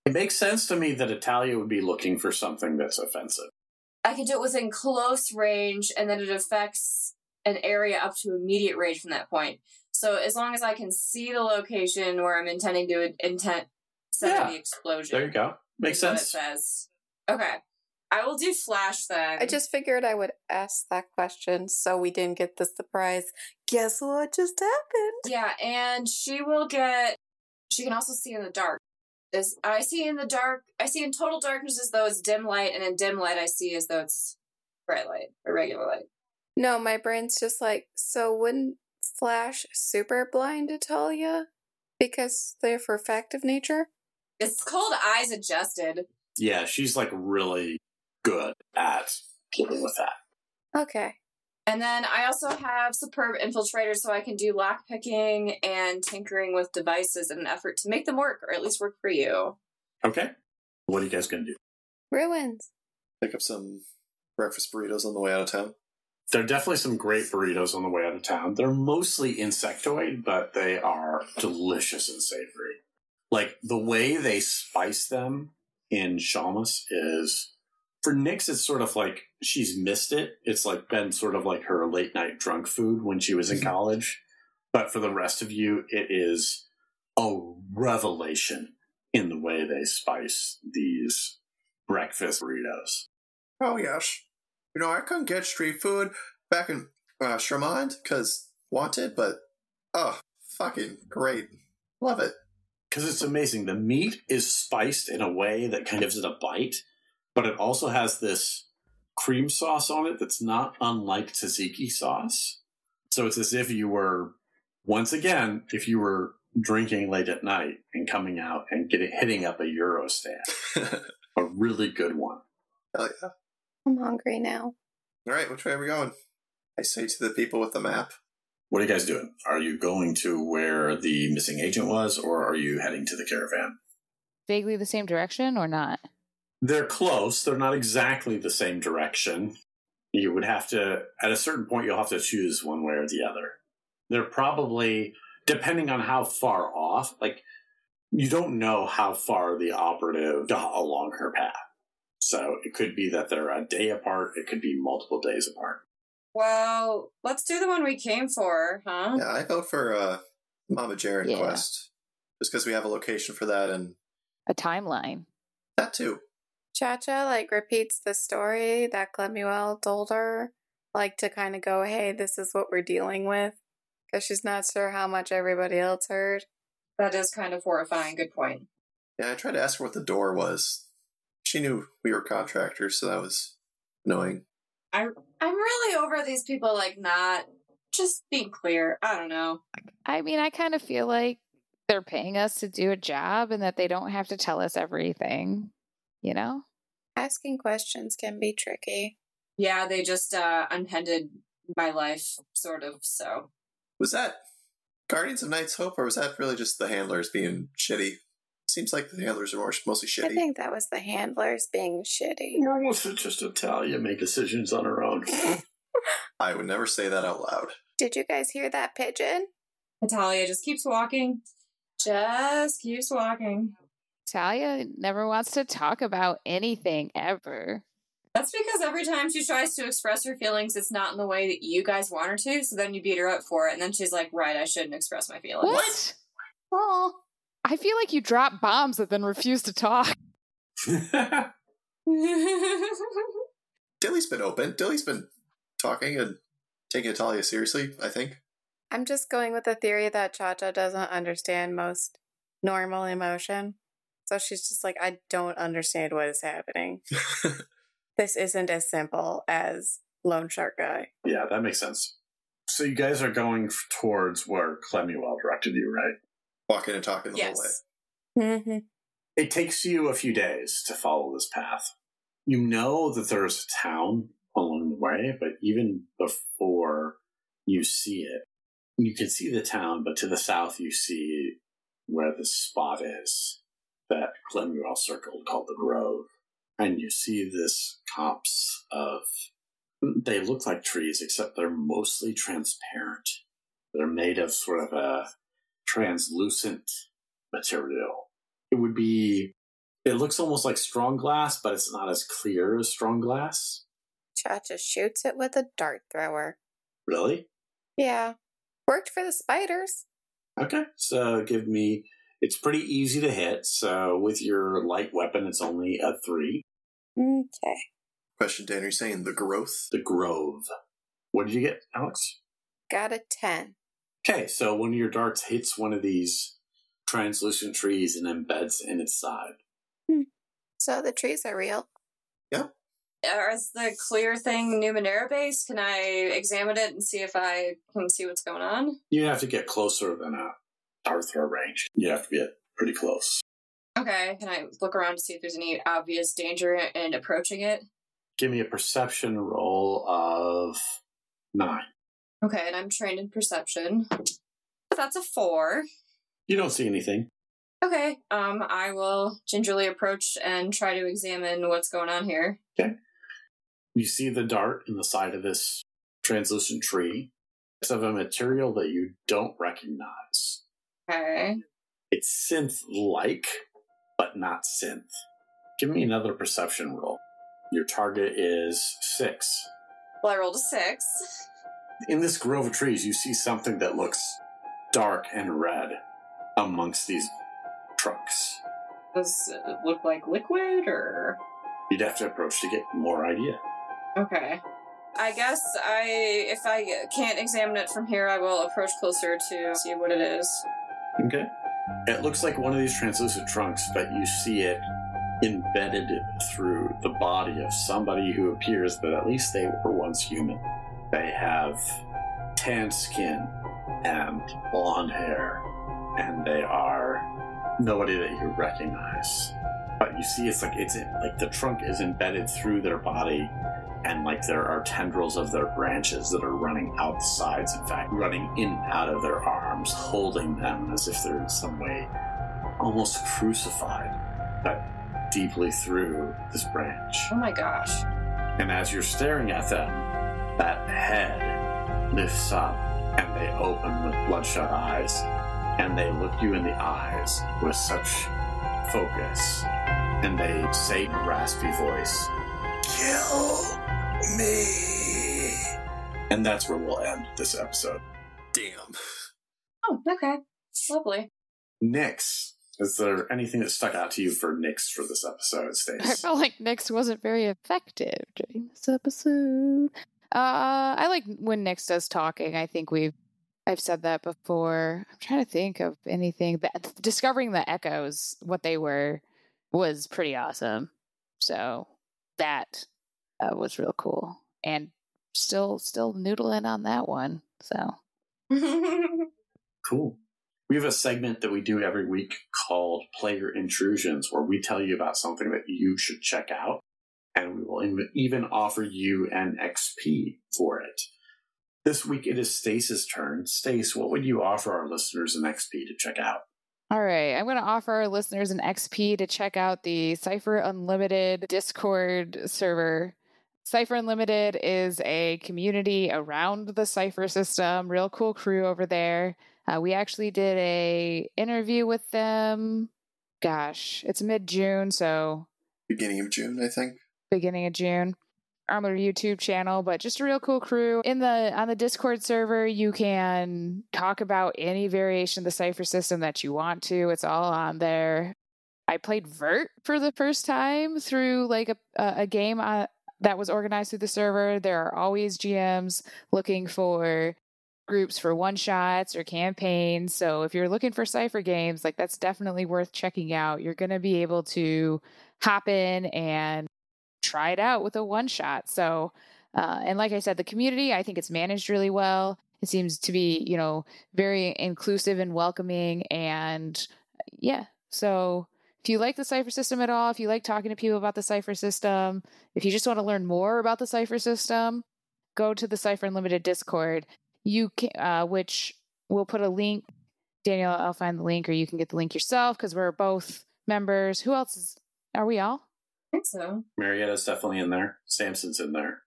It makes sense to me that Atalia would be looking for something that's offensive. I can do it within close range, and then it affects an area up to immediate range from that point. So as long as I can see the location where I'm intending to intent set Yeah. the explosion. There you go. Makes is what sense. It says. Okay. I will do flash then. I just figured I would ask that question so we didn't get the surprise. Guess what just happened? Yeah, and she will get she can also see in the dark. Is I see in the dark I see in total darkness as though it's dim light, and in dim light I see as though it's bright light or regular light. No, my brain's just like, so wouldn't Flash super blind Atalia? Because they're for fact of nature? It's called eyes adjusted. Yeah, she's like really good at dealing with that. Okay. And then I also have superb infiltrators, so I can do lockpicking and tinkering with devices in an effort to make them work, or at least work for you. Okay. What are you guys going to do? Ruins. Pick up some breakfast burritos on the way out of town. There are definitely some great burritos on the way out of town. They're mostly insectoid, but they are delicious and savory. Like the way they spice them in Shamus is for Nix, it's sort of like she's missed it. It's like been sort of like her late night drunk food when she was in Mhm. college. But for the rest of you, it is a revelation in the way they spice these breakfast burritos. Oh, yes. You know, I couldn't get street food back in uh, Charmonde because wanted, but oh, fucking great. Love it. because it's amazing. The meat is spiced in a way that kind of gives it a bite, but it also has this cream sauce on it that's not unlike tzatziki sauce. So it's as if you were, once again, if you were drinking late at night and coming out and getting hitting up a gyro stand, a really good one. Hell yeah. I'm hungry now. All right, which way are we going? I say to the people with the map. What are you guys doing? Are you going to where the missing agent was, or are you heading to the caravan? Vaguely the same direction or not? They're close. They're not exactly the same direction. You would have to, at a certain point, you'll have to choose one way or the other. They're probably, depending on how far off, like, you don't know how far the operative got along her path. So it could be that they're a day apart, it could be multiple days apart. Well, let's do the one we came for, huh? Yeah, I vote for uh, Mama Jaren Yeah. quest. Just because we have a location for that and A timeline. that too. Cha Cha like repeats the story that Clemuel told her, like to kind of go, hey, this is what we're dealing with. Because she's not sure how much everybody else heard. That is kind of horrifying. Good point. Yeah, I tried to ask her what the door was. She knew we were contractors, so that was annoying. I, I'm really over these people like not just being clear. I don't know. I mean, I kind of feel like they're paying us to do a job and that they don't have to tell us everything, you know? Asking questions can be tricky. Yeah, they just uh unpended my life, sort of. So Was that Guardians of Night's Hope, or was that really just the handlers being shitty? Seems like the handlers are more, mostly shitty. I think that was the handlers being shitty. Or was it just Atalia make decisions on her own? I would never say that out loud. Did you guys hear that pigeon? Natalia just keeps walking. Just keeps walking. Talia never wants to talk about anything ever. That's because every time she tries to express her feelings, it's not in the way that you guys want her to. So then you beat her up for it, and then she's like, "Right, I shouldn't express my feelings." What? Oh, I feel like you drop bombs and then refuse to talk. Dilly's been open. Dilly's been talking and taking Talia seriously, I think. I'm just going with the theory that Cha Cha doesn't understand most normal emotion. So she's just like, I don't understand what is happening. this isn't as simple as Lone Shark Guy. yeah, that makes sense. So you guys are going f- towards where Clemuel directed you, right? Walking and talking the whole way. Mm-hmm. It takes you a few days to follow this path. You know that there's a town along the way, but even before you see it, you can see the town, but to the south you see where the spot is that Clemuel circle called the Grove. And you see this copse of they look like trees, except they're mostly transparent. They're made of sort of a translucent material. It would be, it looks almost like strong glass, but it's not as clear as strong glass. Cha Cha shoots it with a dart thrower. Really? Yeah. Worked for the spiders. Okay, so give me, it's pretty easy to hit. So with your light weapon, it's only a three. Okay. Question, Dan, are you saying the growth? The Grove. What did you get, Alex? Got a 10. Okay, so one of your darts hits one of these translucent trees and embeds in its side. Hmm. So the trees are real. Or is uh, the clear thing Numenera based? Can I examine it and see if I can see what's going on? You have to get closer than a dart throw range. You have to be pretty close. Okay. Can I look around to see if there's any obvious danger in approaching it? Give me a perception roll of nine. Okay, and I'm trained in perception. That's a four. You don't see anything. Okay. Um, I will gingerly approach and try to examine what's going on here. Okay. You see the dart in the side of this translucent tree. It's of a material that you don't recognize. Okay. It's synth like, but not synth. Give me another perception roll. Your target is six. Well, I rolled a six. In this grove of trees, you see something that looks dark and red amongst these trunks. Does it look like liquid or? You'd have to approach to get more idea. Okay. I guess I, if I can't examine it from here, I will approach closer to see what it is. Okay. It looks like one of these translucent trunks, but you see it embedded through the body of somebody who appears that at least they were once human. They have tan skin and blonde hair, and they are nobody that you recognize. But you see, it's like it's like the trunk is embedded through their body, and like there are tendrils of their branches that are running out the sides. In fact, running in and out of their arms, holding them as if they're in some way almost crucified, but deeply through this branch. Oh my gosh. And as you're staring at them, that head lifts up and they open with bloodshot eyes and they look you in the eyes with such focus and they say in a raspy voice, Kill me. And that's where we'll end this episode. Damn. Oh, okay. Lovely. Nix, is there anything that stuck out to you for Nix for this episode, I felt like Nix wasn't very effective during this episode. Uh, I like when Nix does talking. I think we've I've said that before. I'm trying to think of anything that discovering the echoes, what they were, was pretty awesome. So that uh, was real cool, and still still noodling on that one. So Cool. We have a segment that we do every week called Player Intrusions, where we tell you about something that you should check out, and we will in- even offer you an XP for it. This week it is Stace's turn. Stace, what would you offer our listeners an XP to check out? All right, I'm going to offer our listeners an XP to check out the Cypher Unlimited Discord server. Cypher Unlimited is a community around the Cypher system, real cool crew over there. Uh, we actually did a interview with them. Gosh, it's mid June, so Beginning of June, I think. beginning of June on their YouTube channel, but just a real cool crew. In the on the Discord server, you can talk about any variation of the Cypher system that you want to. It's all on there. I played Vert for the first time through like a a game uh, that was organized through the server. There are always GMs looking for groups for one shots or campaigns. So if you're looking for Cypher games, like that's definitely worth checking out. You're going to be able to hop in and try it out with a one shot. So, uh, and like I said, the community, I think it's managed really well. It seems to be, you know, very inclusive and welcoming. And yeah, so if you like the Cypher system at all, if you like talking to people about the Cypher system, if you just want to learn more about the Cypher system, go to the Cypher Unlimited Discord. You can, uh, which we'll put a link. Daniel, I'll find the link, or you can get the link yourself because we're both members. Who else is? Are we all? I think so. Marietta's definitely in there. Samson's in there.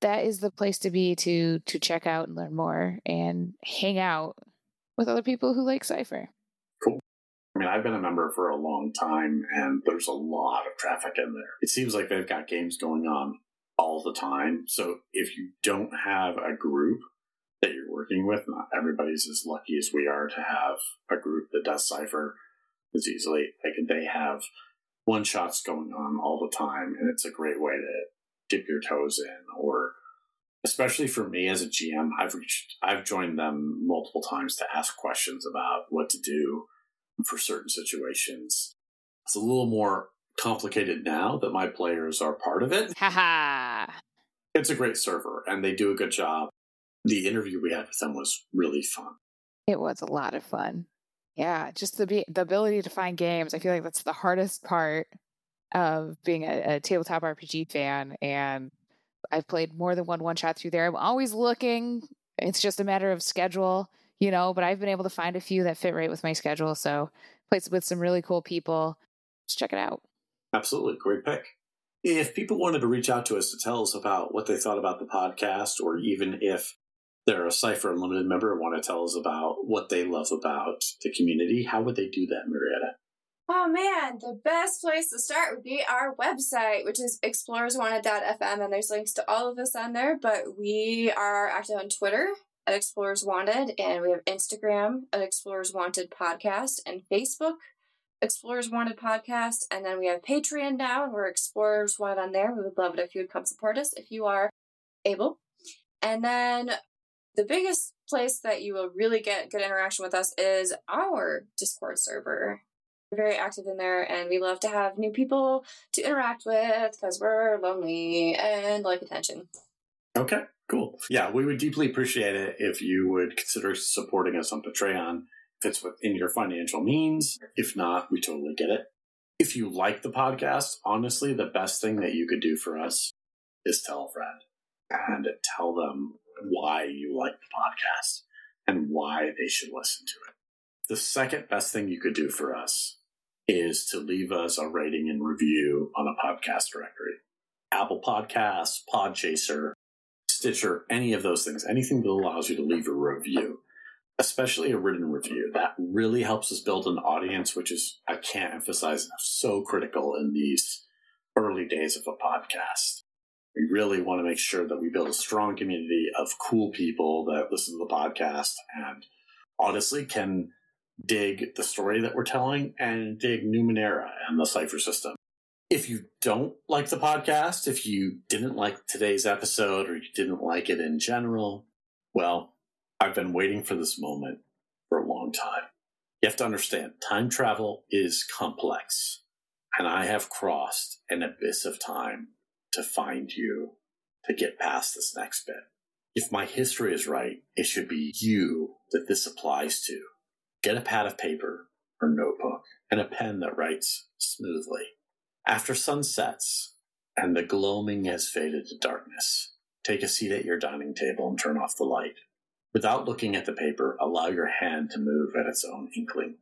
that is the place to be to to check out and learn more and hang out with other people who like Cypher Cool. I mean, I've been a member for a long time, and there's a lot of traffic in there. It seems like they've got games going on all the time. So if you don't have a group that you're working with, not everybody's as lucky as we are to have a group that does Cypher as easily. Like they have one shots going on all the time, and it's a great way to dip your toes in. Or especially for me as a GM, I've reached, I've joined them multiple times to ask questions about what to do for certain situations. It's a little more complicated now that my players are part of it. haha It's a great server and they do a good job. The interview we had with them was really fun. it was a lot of fun yeah just the the ability to find games i feel like that's the hardest part of being a, a tabletop rpg fan and i've played more than one one shot through there i'm always looking it's just a matter of schedule you know but i've been able to find a few that fit right with my schedule so played with some really cool people just check it out Absolutely. Great pick. If people wanted to reach out to us to tell us about what they thought about the podcast, or even if they're a Cypher Unlimited member want to tell us about what they love about the community, how would they do that, Marietta? Oh man, the best place to start would be our website, which is explorerswanted.fm, and there's links to all of us on there. But we are active on Twitter at Explorers Wanted, and we have Instagram at Explorers Wanted Podcast, and Facebook Explorers Wanted Podcast, and then we have Patreon now, and we're Explorers Wanted on there. We would love it if you would come support us if you are able. And then the biggest place that you will really get good interaction with us is our Discord server. We're very active in there, and we love to have new people to interact with because we're lonely and like attention. Okay, cool. Yeah, we would deeply appreciate it if you would consider supporting us on Patreon if it's within your financial means. If not, we totally get it. If you like the podcast, honestly, the best thing that you could do for us is tell a friend and tell them why you like the podcast and why they should listen to it. The second best thing you could do for us is to leave us a rating and review on a podcast directory. Apple Podcasts, Podchaser, Stitcher, any of those things, anything that allows you to leave a review, especially a written review. That really helps us build an audience, which is, I can't emphasize enough, so critical in these early days of a podcast. We really want to make sure that we build a strong community of cool people that listen to the podcast and honestly can dig the story that we're telling and dig Numenera and the Cypher system. If you don't like the podcast, if you didn't like today's episode or you didn't like it in general, well, I've been waiting for this moment for a long time. You have to understand, time travel is complex, and I have crossed an abyss of time to find you to get past this next bit. If my history is right, it should be you that this applies to. Get a pad of paper or notebook and a pen that writes smoothly. After sun sets and the gloaming has faded to darkness, take a seat at your dining table and turn off the light. Without looking at the paper, allow your hand to move at its own inkling,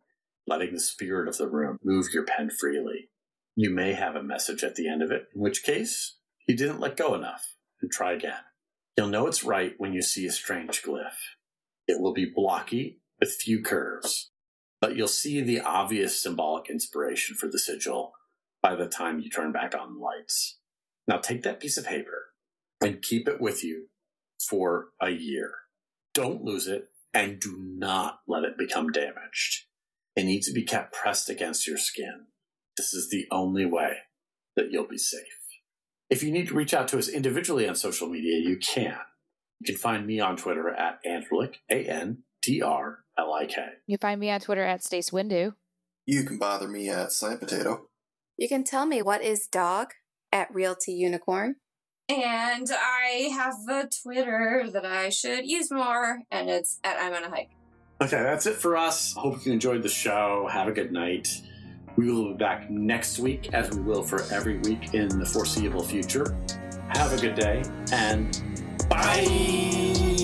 letting the spirit of the room move your pen freely. You may have a message at the end of it, in which case, you didn't let go enough, and try again. You'll know it's right when you see a strange glyph. It will be blocky with few curves, but you'll see the obvious symbolic inspiration for the sigil by the time you turn back on the lights. Now take that piece of paper and keep it with you for a year. Don't lose it and do not let it become damaged. It needs to be kept pressed against your skin. This is the only way that you'll be safe. If you need to reach out to us individually on social media, you can. You can find me on Twitter at Andrlik, A N D R L I K. You find me on Twitter at Stace Windu. You can bother me at Slant Potato. You can tell me what is dog at Realty Unicorn. And I have a Twitter that I should use more, and it's at I'm on a hike. Okay, that's it for us. Hope you enjoyed the show. Have a good night. We will be back next week, as we will for every week in the foreseeable future. Have a good day, and bye.